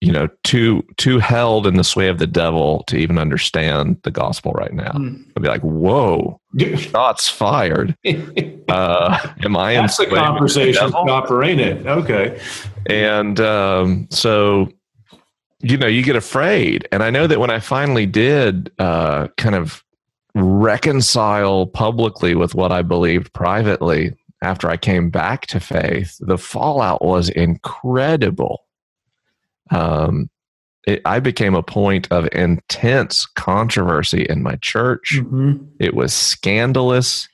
C: you know too too held in the sway of the devil to even understand the gospel right now. Mm. i'd be like whoa *laughs* shots fired. *laughs* Uh am i
A: that's the conversation stopper ain't it? Okay.
C: And um so you know you get afraid. And i know that when i finally did uh kind of reconcile publicly with what i believed privately after i came back to faith the fallout was incredible um, it, I became a point of intense controversy in my church. Mm-hmm. It was scandalous.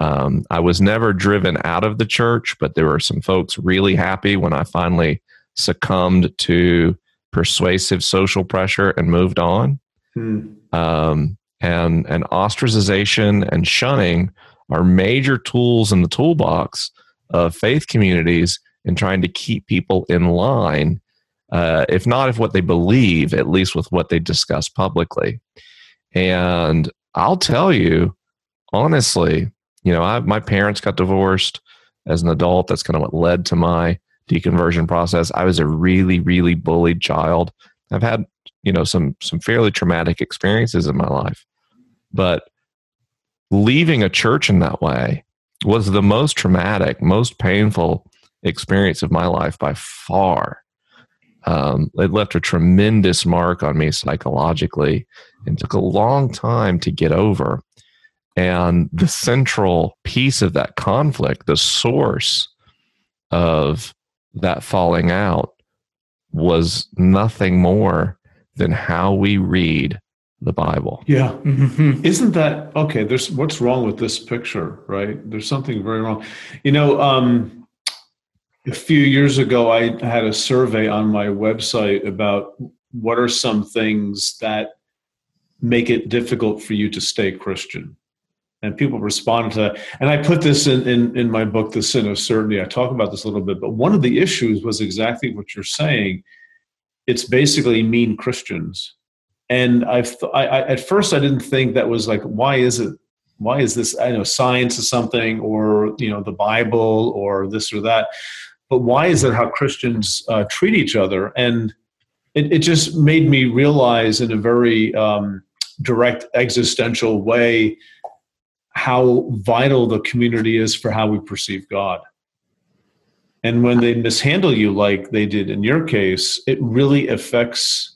C: Um, I was never driven out of the church, but there were some folks really happy when I finally succumbed to persuasive social pressure and moved on. Mm. Um, and and ostracization and shunning are major tools in the toolbox of faith communities in trying to keep people in line uh, if not if what they believe, at least with what they discuss publicly. And I'll tell you, honestly, you know, I, my parents got divorced as an adult. That's kind of what led to my deconversion process. I was a really, really bullied child. I've had, you know, some some fairly traumatic experiences in my life, but leaving a church in that way was the most traumatic, most painful experience of my life by far. Um, it left a tremendous mark on me psychologically and took a long time to get over. And the central piece of that conflict, the source of that falling out, was nothing more than how we read the Bible.
A: Yeah.
B: Mhm.
A: Isn't that okay? There's what's wrong with this picture, right? There's something very wrong. You know, um, a few years ago, I had a survey on my website about what are some things that make it difficult for you to stay Christian. And people responded to that. And I put this in, in, in my book, The Sin of Certainty. I talk about this a little bit, but one of the issues was exactly what you're saying. It's basically mean Christians and I've th- I, I, at first I didn't think that was like why is it why is this I know science is something or you know the Bible or this or that, but why is it how Christians uh, treat each other? And it, it just made me realize in a very um, direct existential way how vital the community is for how we perceive God. And when they mishandle you like they did in your case, it really affects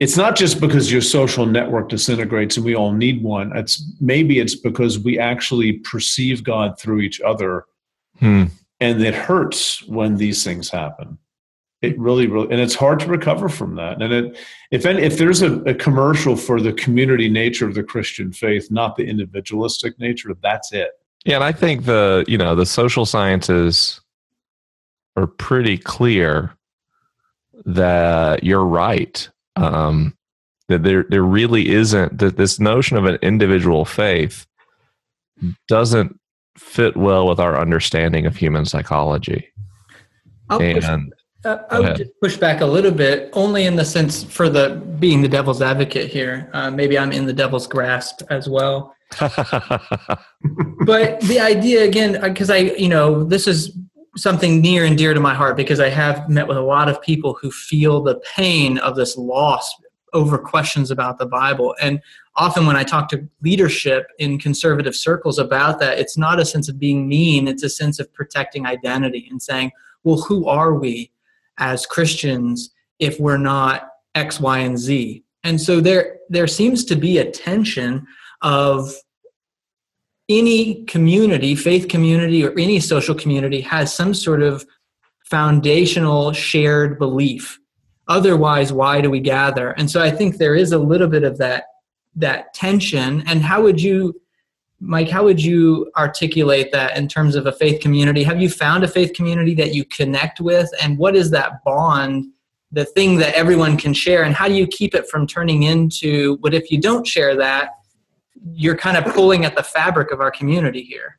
A: it's not just because your social network disintegrates and we all need one. It's maybe it's because we actually perceive god through each other.
C: Hmm.
A: and it hurts when these things happen. It really really and it's hard to recover from that. And it if any, if there's a, a commercial for the community nature of the christian faith not the individualistic nature that's it.
C: Yeah, and I think the you know the social sciences are pretty clear that you're right. Um, that there there really isn't that this notion of an individual faith doesn't fit well with our understanding of human psychology.
B: I'll push,
C: And
B: uh, I would just push back a little bit, only in the sense for the being the devil's advocate here. Uh, maybe I'm in the devil's grasp as well. *laughs* but the idea again because i you know this is something near and dear to my heart because i have met with a lot of people who feel the pain of this loss over questions about the bible. And often when i talk to leadership in conservative circles about that it's not a sense of being mean it's a sense of protecting identity and saying well who are we as christians if we're not x y and z? And so there there seems to be a tension of any community, faith community, or any social community has some sort of foundational shared belief. Otherwise, why do we gather? And so I think there is a little bit of that that tension. And how would you, Mike, how would you articulate that in terms of a faith community? Have you found a faith community that you connect with? And what is that bond, the thing that everyone can share? And how do you keep it from turning into what if you don't share that? You're kind of pulling at the fabric of our community here.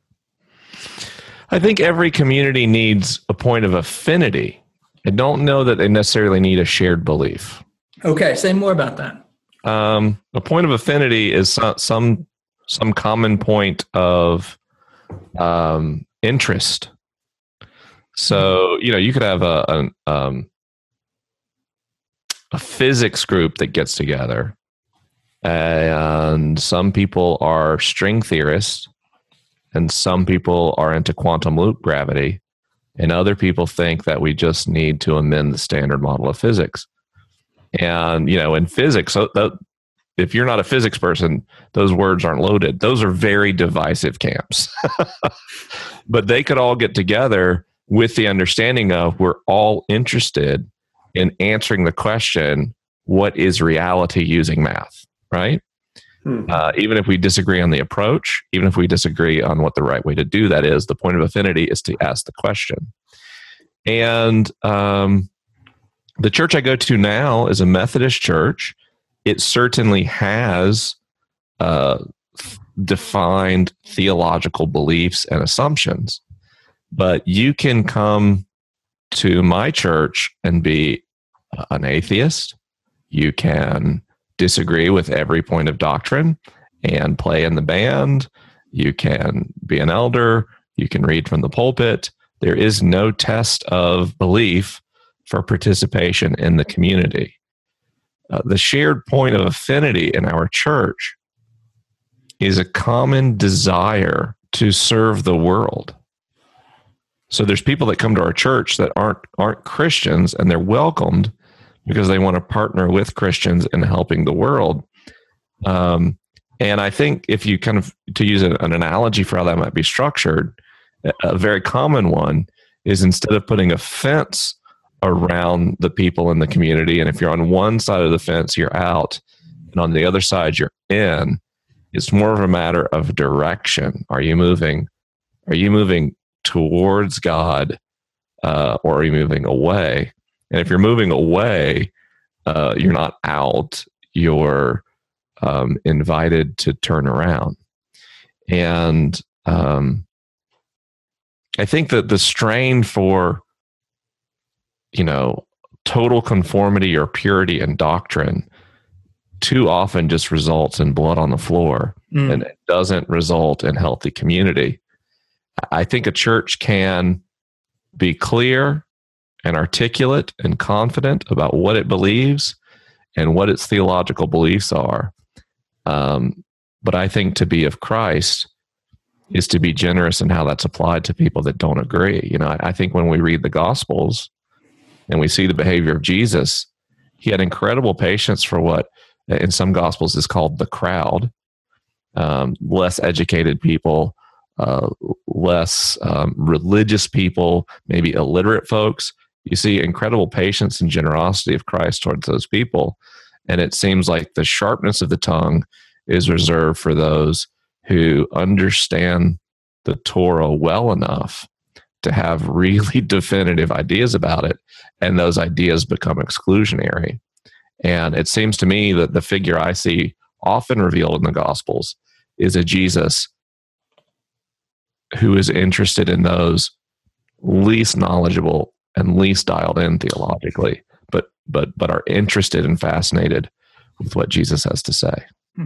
C: I think every community needs a point of affinity. I don't know that they necessarily need a shared belief.
B: Okay, say more about that.
C: Um, a point of affinity is some some, some common point of um, interest. So you know, you could have a an, um, a physics group that gets together, and some people are string theorists, and some people are into quantum loop gravity, and other people think that we just need to amend the standard model of physics. And you know, in physics, so if you're not a physics person, those words aren't loaded. Those are very divisive camps. *laughs* but they could all get together with the understanding of we're all interested in answering the question, what is reality using math? Right?
A: Hmm.
C: Uh, even if we disagree on the approach, even if we disagree on what the right way to do that is, the point of affinity is to ask the question. And um, the church I go to now is a Methodist church. It certainly has uh, f- defined theological beliefs and assumptions, but you can come to my church and be an atheist. You can disagree with every point of doctrine and play in the band. You can be an elder. You can read from the pulpit. There is no test of belief for participation in the community. Uh, the shared point of affinity in our church is a common desire to serve the world. So there's people that come to our church that aren't aren't Christians and they're welcomed because they want to partner with Christians in helping the world. Um, and I think if you kind of to use an, an analogy for how that might be structured, a very common one is instead of putting a fence around the people in the community, and if you're on one side of the fence, you're out, and on the other side, you're in. It's more of a matter of direction. Are you moving? Are you moving towards God, uh, or are you moving away? And if you're moving away, uh, you're not out. You're um, invited to turn around. And um, I think that the strain for, you know, total conformity or purity in doctrine too often just results in blood on the floor mm. and it doesn't result in healthy community. I think a church can be clear and articulate and confident about what it believes and what its theological beliefs are. Um, but I think to be of Christ is to be generous in how that's applied to people that don't agree. You know, I, I think when we read the Gospels and we see the behavior of Jesus, he had incredible patience for what in some Gospels is called the crowd, um, less educated people. Uh, less um, religious people, maybe illiterate folks, you see incredible patience and generosity of Christ towards those people. And it seems like the sharpness of the tongue is reserved for those who understand the Torah well enough to have *laughs* really definitive ideas about it, and those ideas become exclusionary. And it seems to me that the figure I see often revealed in the Gospels is a Jesus who is interested in those least knowledgeable and least dialed in theologically, but but but are interested and fascinated with what Jesus has to say. Hmm.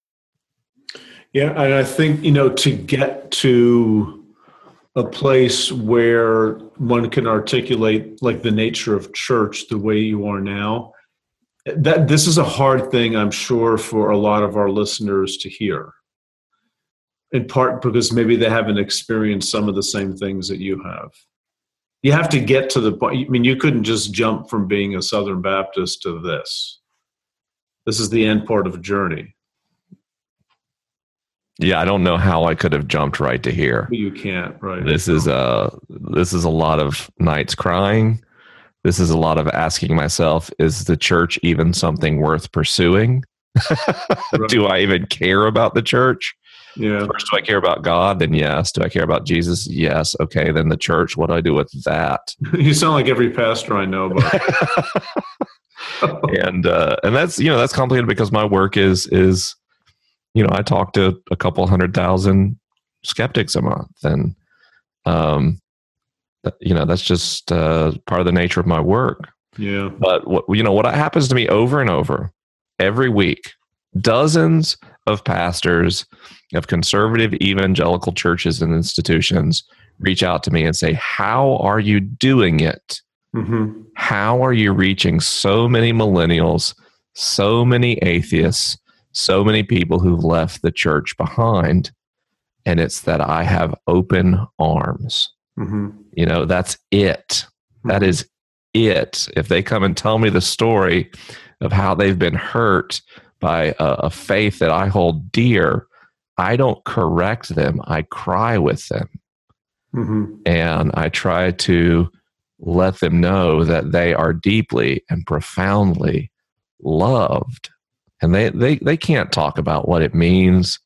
A: Yeah, and I think, you know, to get to a place where one can articulate like the nature of church the way you are now, that this is a hard thing, I'm sure, for a lot of our listeners to hear. In part because maybe they haven't experienced some of the same things that you have. You have to get to the point. I mean, you couldn't just jump from being a Southern Baptist to this. This is the end part of a journey.
C: Yeah, I don't know how I could have jumped right to here.
A: You can't, right?
C: This is a this is a lot of nights crying. This is a lot of asking myself: Is the church even something worth pursuing? *laughs* right. do I even care about the church?
A: Yeah.
C: First, do I care about God? Then yes. Do I care about Jesus? Yes. Okay. Then the church. What do I do with that? *laughs*
A: you sound like every pastor I know about. *laughs*
C: and uh, and that's you know that's complicated because my work is is you know, I talk to a couple hundred thousand skeptics a month, and um, you know, that's just uh, part of the nature of my work.
A: Yeah.
C: But what you know, what happens to me over and over every week, dozens of pastors of conservative evangelical churches and institutions reach out to me and say, "How are you doing it? Mm-hmm. How are you reaching so many millennials, so many atheists?" So many people who've left the church behind and it's that i have open arms mm-hmm. you know that's it mm-hmm. that is it if they come and tell me the story of how they've been hurt by a, a faith that i hold dear i don't correct them i cry with them mm-hmm. and i try to let them know that they are deeply and profoundly loved. And they, they, they can't talk about what it means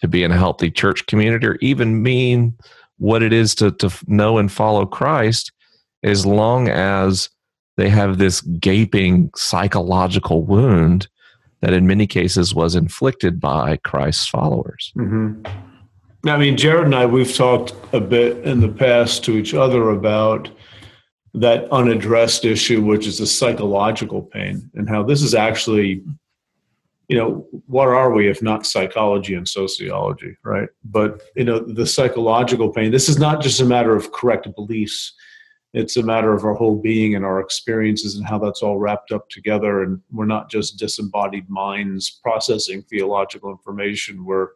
C: to be in a healthy church community or even mean what it is to, to know and follow Christ as long as they have this gaping psychological wound that in many cases was inflicted by Christ's followers.
A: Mm-hmm. I mean, Jared and I, we've talked a bit in the past to each other about that unaddressed issue, which is the psychological pain, and how this is actually, you know, what are we if not psychology and sociology, right? But, you know, the psychological pain, this is not just a matter of correct beliefs. It's a matter of our whole being and our experiences and how that's all wrapped up together. And we're not just disembodied minds processing theological information. We're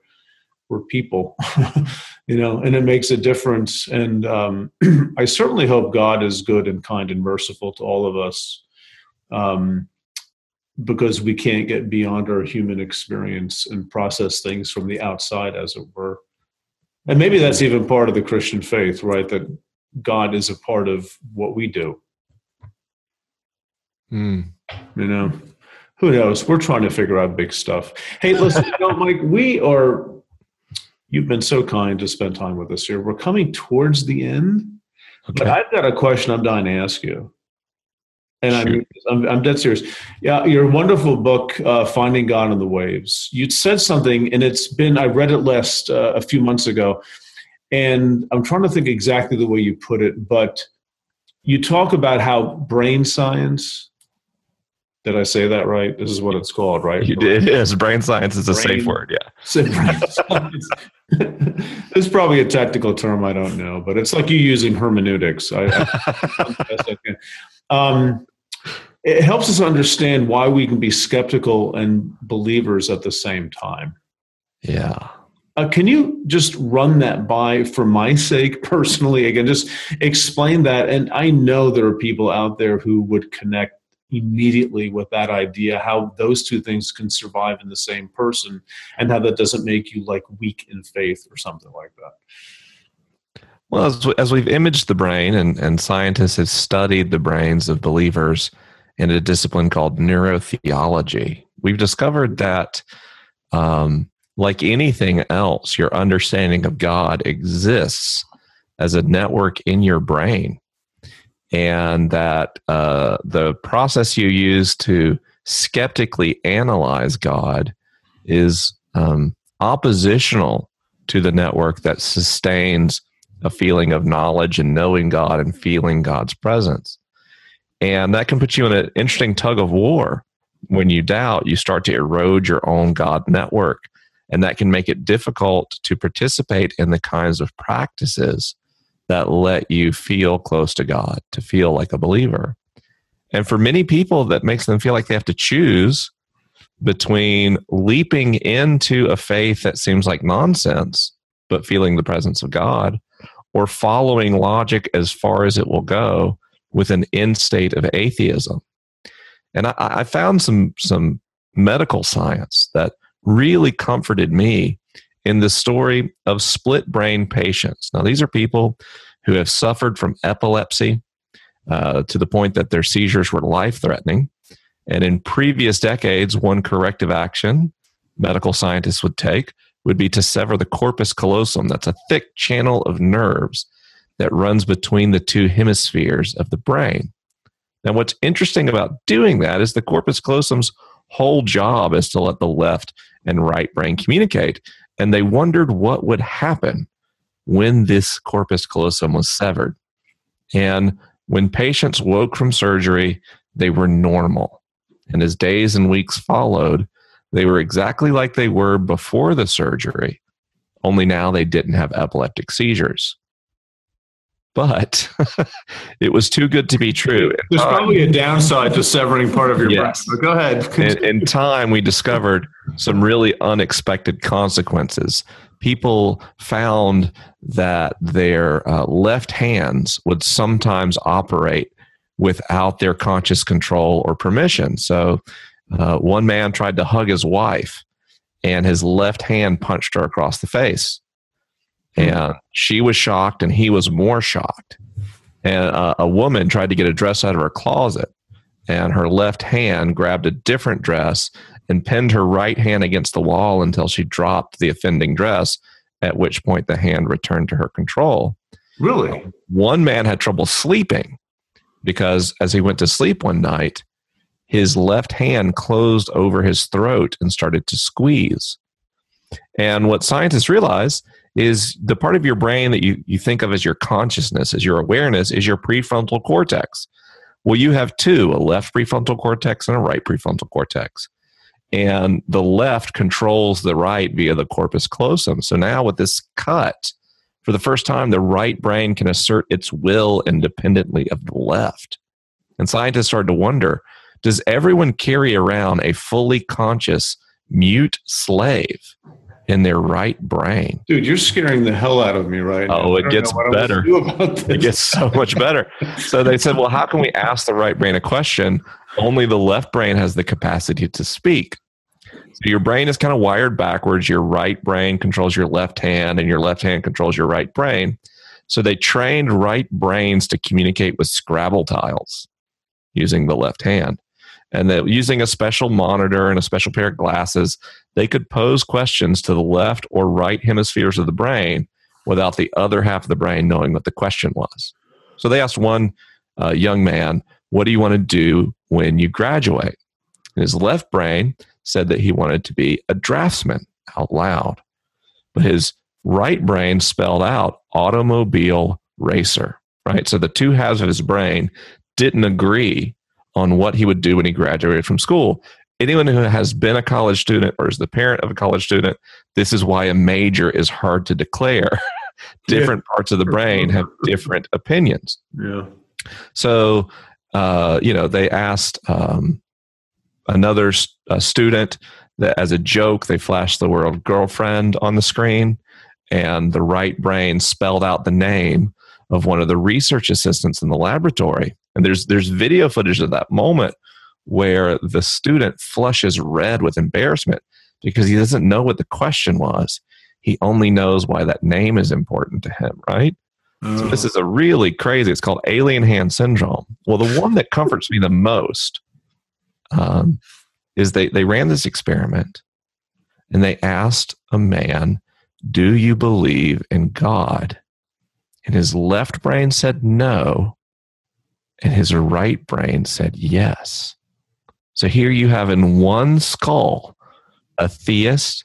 A: we're people *laughs* you know and it makes a difference. And um, *clears throat* i certainly hope god is good and kind and merciful to all of us. Um, because we can't get beyond our human experience and process things from the outside as it were and maybe that's even part of the christian faith right that God is a part of what we do.
C: Mm.
A: You know, who knows? We're trying to figure out big stuff. Hey, listen, you know, Mike, we are. You've been so kind to spend time with us here. We're coming towards the end, okay. but I've got a question I'm dying to ask you. And I'm, I'm, I'm dead serious. Yeah, your wonderful book, uh, "Finding God in the Waves." You'd said something, and it's been. I read it last uh, a few months ago and I'm trying to think exactly the way you put it, but you talk about how brain science. Did I say that right? This is what it's called, right?
C: You did. *laughs* Yes, brain science is a brain, safe word. Yeah. *laughs* *laughs*
A: it's probably a technical term I don't know, but it's like you using hermeneutics. I, I, um, it helps us understand why we can be skeptical and believers at the same time.
C: Yeah.
A: Uh, can you just run that by for my sake *laughs* personally again? Just explain that. And I know there are people out there who would connect immediately with that idea how those two things can survive in the same person and how that doesn't make you like weak in faith or something like that.
C: Well, as, as we've imaged the brain and, and scientists have studied the brains of believers in a discipline called neurotheology, we've discovered that um, like anything else, your understanding of God exists as a network in your brain. And that uh, the process you use to skeptically analyze God is um, oppositional to the network that sustains a feeling of knowledge and knowing God and feeling God's presence. And that can put you in an interesting tug of war. When you doubt, you start to erode your own God network and that can make it difficult to participate in the kinds of practices that let you feel close to God, to feel like a believer. And for many people, that makes them feel like they have to choose between leaping into a faith that seems like nonsense, but feeling the presence of God, or following logic as far as it will go with an end state of atheism. And I, I found some, some medical science that really comforted me in the story of split brain patients. Now, these are people who have suffered from epilepsy uh, to the point that their seizures were life threatening. And in previous decades, one corrective action medical scientists would take would be to sever the corpus callosum. That's a thick channel of nerves that runs between the two hemispheres of the brain. Now, what's interesting about doing that is the corpus callosum's whole job is to let the left and right brain communicate. And they wondered what would happen when this corpus callosum was severed. And when patients woke from surgery, they were normal. And as days and weeks followed, they were exactly like they were before the surgery, only now they didn't have epileptic seizures but *laughs* it was too good to be true.
A: There's probably a downside to severing part of your yes. breast. But go ahead.
C: In, in, time, we discovered some really unexpected consequences. People found that their uh, left hands would sometimes operate without their conscious control or permission. So, uh, one man tried to hug his wife, and his left hand punched her across the face. Hmm. And she was shocked, and he was more shocked. and uh, a woman tried to get a dress out of her closet, and her left hand grabbed a different dress and pinned her right hand against the wall until she dropped the offending dress, at which point the hand returned to her control.
A: Really?
C: One man had trouble sleeping because as he went to sleep one night, his left hand closed over his throat and started to squeeze. And what scientists realize is the part of your brain that you, you think of as your consciousness, as your awareness, is your prefrontal cortex. Well, you have two a left prefrontal cortex and a right prefrontal cortex. And the left controls the right via the corpus callosum. So now, with this cut, for the first time, the right brain can assert its will independently of the left. And scientists started to wonder does everyone carry around a fully conscious mute slave in their right brain?
A: Dude, you're scaring the hell out of me right now.
C: Oh, it gets better. *laughs* It gets so much better. So they said, well, how can we ask the right brain a question? Only the left brain has the capacity to speak. So your brain is kind of wired backwards. Your right brain controls your left hand, and your left hand controls your right brain. So they trained right brains to communicate with Scrabble tiles using the left hand. And that using a special monitor and a special pair of glasses, they could pose questions to the left or right hemispheres of the brain without the other half of the brain knowing what the question was. So they asked one uh, young man, What do you want to do when you graduate? And his left brain said that he wanted to be a draftsman out loud. But his right brain spelled out automobile racer, right? So the two halves of his brain didn't agree on what he would do when he graduated from school. Anyone who has been a college student or is the parent of a college student, this is why a major is hard to declare. *laughs* *laughs* different yeah. parts of the brain have *laughs* different opinions.
A: Yeah.
C: So, uh, you know, they asked um, another uh, student that as a joke they flashed the word girlfriend on the screen and the right brain spelled out the name of one of the research assistants in the laboratory and there's there's video footage of that moment where the student flushes red with embarrassment because he doesn't know what the question was he only knows why that name is important to him right so this is a really crazy it's called alien hand syndrome well the one that comforts me the most um, is they, they ran this experiment and they asked a man, Do you believe in God? And his left brain said no, and his right brain said yes. So here you have in one skull a theist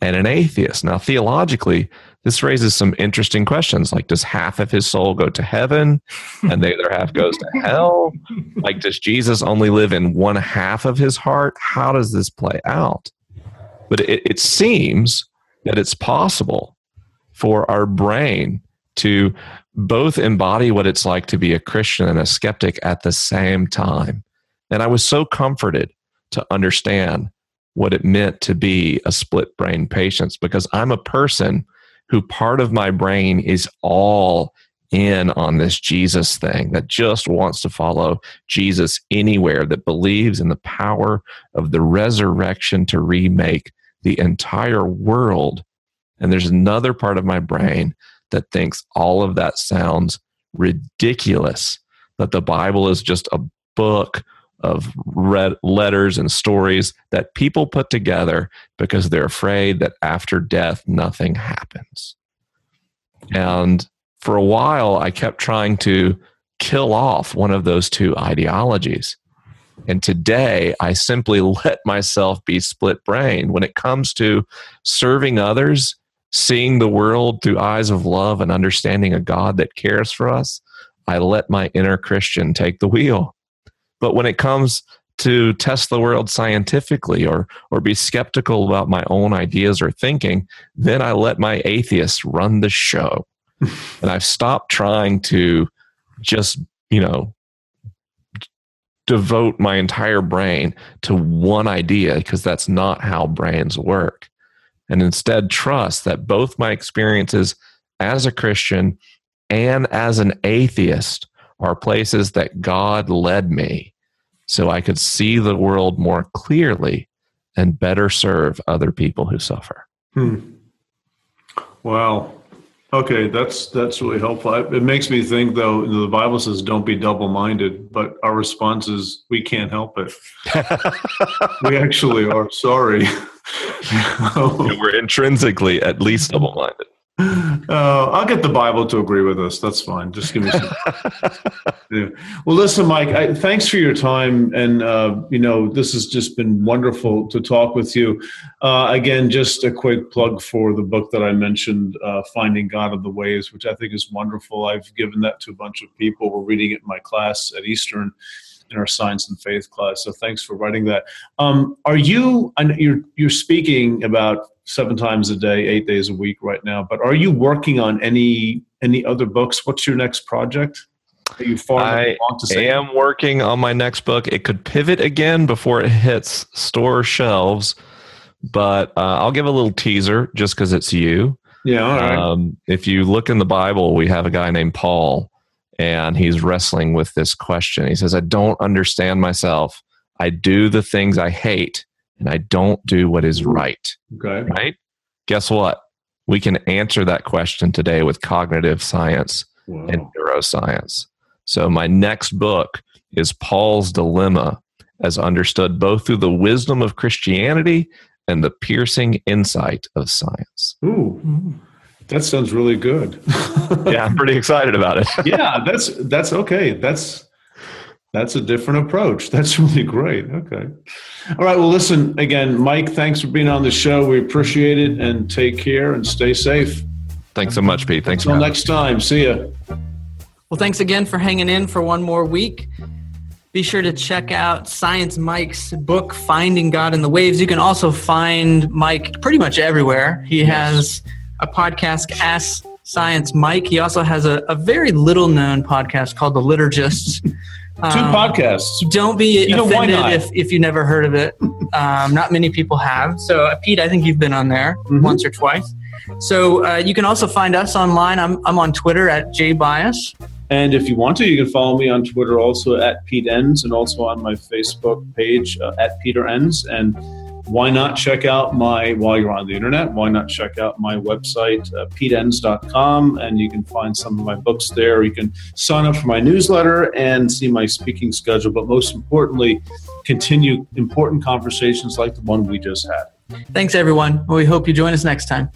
C: and an atheist. Now, theologically, this raises some interesting questions like does half of his soul go to heaven and the other half goes to *laughs* hell? Like does jesus only live in one half of his heart? How does this play out? But it, it seems that it's possible for our brain to both embody what it's like to be a christian and a skeptic at the same time and i was so comforted to understand what it meant to be a split brain patient because i'm a person who part of my brain is all in on this Jesus thing that just wants to follow Jesus anywhere, that believes in the power of the resurrection to remake the entire world. And there's another part of my brain that thinks all of that sounds ridiculous, that the Bible is just a book of red letters and stories that people put together because they're afraid that after death nothing happens. And for a while, I kept trying to kill off one of those two ideologies. And today, I simply *laughs* let myself be split brain when it comes to serving others, seeing the world through eyes of love, and understanding a God that cares for us. I let my inner Christian take the wheel. But when it comes to test the world scientifically or or be skeptical about my own ideas or thinking, then I let my atheist run the show. *laughs* and I've stopped trying to just, you know, devote my entire brain to one idea because that's not how brains work. And instead trust that both my experiences as a Christian and as an atheist are places that God led me so I could see the world more clearly and better serve other people who suffer.
A: Hmm. Wow. Okay, that's that's really helpful. It makes me think, though, the Bible says, "Don't be double-minded," but our response is, "We can't help it. *laughs* we actually are. Sorry." *laughs*
C: We're intrinsically at least double-minded.
A: Uh, I'll get the Bible to agree with us. That's fine. Just give me some. yeah. *laughs* Well, listen, Mike. I, thanks for your time, and uh, you know this has just been wonderful to talk with you. Uh, again, just a quick plug for the book that I mentioned, uh, "Finding God of the Waves," which I think is wonderful. I've given that to a bunch of people. We're reading it in my class at Eastern in our science and faith class. So thanks for writing that. Um, are you? You're you're speaking about seven times a day, eight days a week right now. But are you working on any any other books? What's your next project?
C: Are you far I am working on my next book. It could pivot again before it hits store shelves, but uh, I'll give a little teaser just because it's you.
A: Yeah. Um,
C: if you look in the Bible, we have a guy named Paul, and he's wrestling with this question. He says, "I don't understand myself. I do the things I hate." And I don't do what is mm-hmm. right.
A: Okay.
C: Right? Guess what? We can answer that question today with cognitive science wow. and neuroscience. So, my next book is Paul's Dilemma, as understood both through the wisdom of Christianity and the piercing insight of science.
A: Ooh. Mm-hmm. That sounds really good. *laughs*
C: yeah, I'm pretty excited about it. *laughs*
A: yeah, that's that's okay. That's that's a different approach. *laughs* That's really great. Okay. All right. Well, listen again, Mike, thanks for being on the show. We appreciate it and take care and stay safe.
C: Thanks so much, Pete. Thanks
A: Until next time. See ya.
B: Well, thanks again for hanging in for one more week. Be sure to check out Science Mike's book, Finding God in the Waves. You can also find Mike pretty much everywhere. He yes. has a podcast, Ask Science Mike. He also has a, a very little known podcast called The Liturgists. *laughs*
A: Two um, podcasts.
B: Don't be you offended if, if you never heard of it. Um, not many people have. So, uh, Pete, I think you've been on there mm-hmm. once or twice. So, uh, you can also find us online. I'm, I'm on Twitter at jbyas.
A: And if you want to, you can follow me on Twitter also at Pete Enns and also on my Facebook page uh, at Peter Enns. And why not check out my, while you're on the internet, why not check out my website, uh, and you can find some of my books there. You can sign up for my newsletter and see my speaking schedule, but most importantly, continue important conversations like the one we just had.
B: Thanks, everyone. We hope you join us next time.